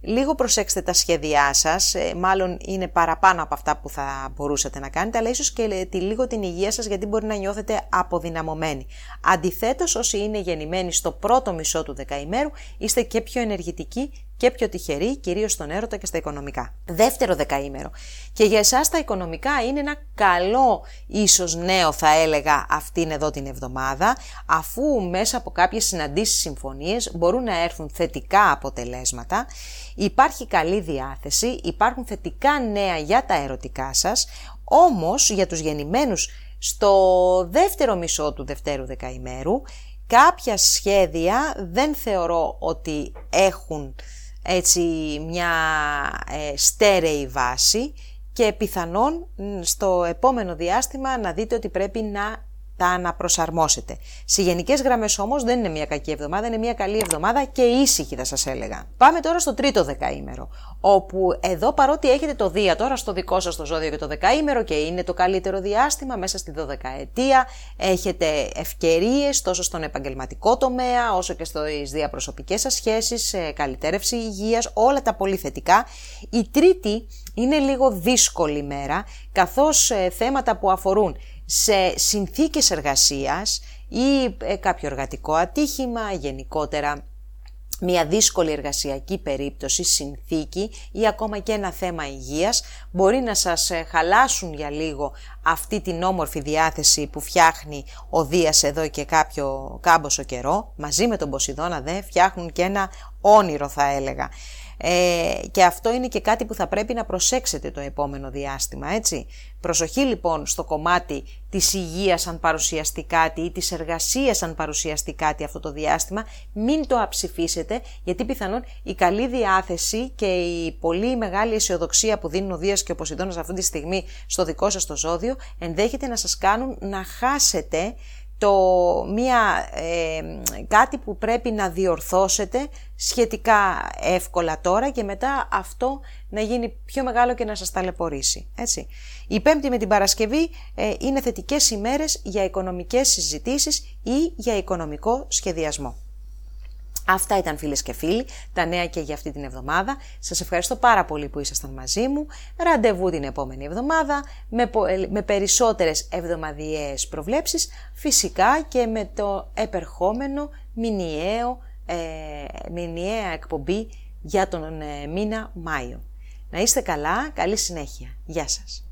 Λίγο προσέξτε τα σχέδιά σας, ε, μάλλον είναι παραπάνω από αυτά που θα μπορούσατε να κάνετε, αλλά ίσως και τη, λίγο την υγεία σας γιατί μπορεί να νιώθετε αποδυναμωμένοι. Αντιθέτως, όσοι είναι γεννημένοι στο πρώτο μισό του δεκαημέρου, είστε και πιο ενεργητικοί και πιο τυχεροί, κυρίως στον έρωτα και στα οικονομικά. Δεύτερο δεκαήμερο. Και για εσάς τα οικονομικά είναι ένα καλό ίσως νέο, θα έλεγα, αυτήν εδώ την εβδομάδα, αφού μέσα από κάποιες συναντήσεις συμφωνίες μπορούν να έρθουν θετικά αποτελέσματα, υπάρχει καλή διάθεση, υπάρχουν θετικά νέα για τα ερωτικά σας, όμως για τους γεννημένους στο δεύτερο μισό του δευτέρου δεκαημέρου κάποια σχέδια δεν θεωρώ ότι έχουν έτσι μια ε, στέρεη βάση και πιθανόν στο επόμενο διάστημα να δείτε ότι πρέπει να τα αναπροσαρμόσετε. Σε γενικές γραμμές όμως δεν είναι μια κακή εβδομάδα, είναι μια καλή εβδομάδα και ήσυχη θα σας έλεγα. Πάμε τώρα στο τρίτο δεκαήμερο. Όπου εδώ παρότι έχετε το Δία τώρα στο δικό σας το ζώδιο και το δεκαήμερο και είναι το καλύτερο διάστημα μέσα στη 12 ετία, έχετε ευκαιρίες τόσο στον επαγγελματικό τομέα όσο και στις διαπροσωπικές σας σχέσεις, καλυτέρευση υγείας, όλα τα πολύ θετικά. Η τρίτη είναι λίγο δύσκολη μέρα, καθώς ε, θέματα που αφορούν σε συνθήκες εργασίας ή ε, κάποιο εργατικό ατύχημα, γενικότερα μια δύσκολη εργασιακή περίπτωση, συνθήκη ή ακόμα και ένα θέμα υγείας μπορεί να σας ε, χαλάσουν για λίγο αυτή την όμορφη διάθεση που φτιάχνει ο Δίας εδώ και κάποιο κάμποσο καιρό μαζί με τον Ποσειδώνα δε φτιάχνουν και ένα όνειρο θα έλεγα. Ε, και αυτό είναι και κάτι που θα πρέπει να προσέξετε το επόμενο διάστημα, έτσι. Προσοχή λοιπόν στο κομμάτι της υγείας αν παρουσιαστεί κάτι ή της εργασίας αν παρουσιαστεί κάτι αυτό το διάστημα, μην το αψηφίσετε γιατί πιθανόν η καλή διάθεση και η πολύ μεγάλη αισιοδοξία που δίνουν ο Δίας και ο Ποσειδώνας αυτή τη στιγμή στο δικό σας το ζώδιο ενδέχεται να σας κάνουν να χάσετε το, μια, ε, κάτι που πρέπει να διορθώσετε σχετικά εύκολα τώρα και μετά αυτό να γίνει πιο μεγάλο και να σας ταλαιπωρήσει. Έτσι. Η Πέμπτη με την Παρασκευή ε, είναι θετικές ημέρες για οικονομικές συζητήσεις ή για οικονομικό σχεδιασμό. Αυτά ήταν φίλες και φίλοι, τα νέα και για αυτή την εβδομάδα. Σας ευχαριστώ πάρα πολύ που ήσασταν μαζί μου. Ραντεβού την επόμενη εβδομάδα με, ε, με περισσότερες εβδομαδιαίες προβλέψεις, φυσικά και με το επερχόμενο μηνιαίο, ε, μηνιαία εκπομπή για τον ε, μήνα Μάιο. Να είστε καλά, καλή συνέχεια. Γεια σας.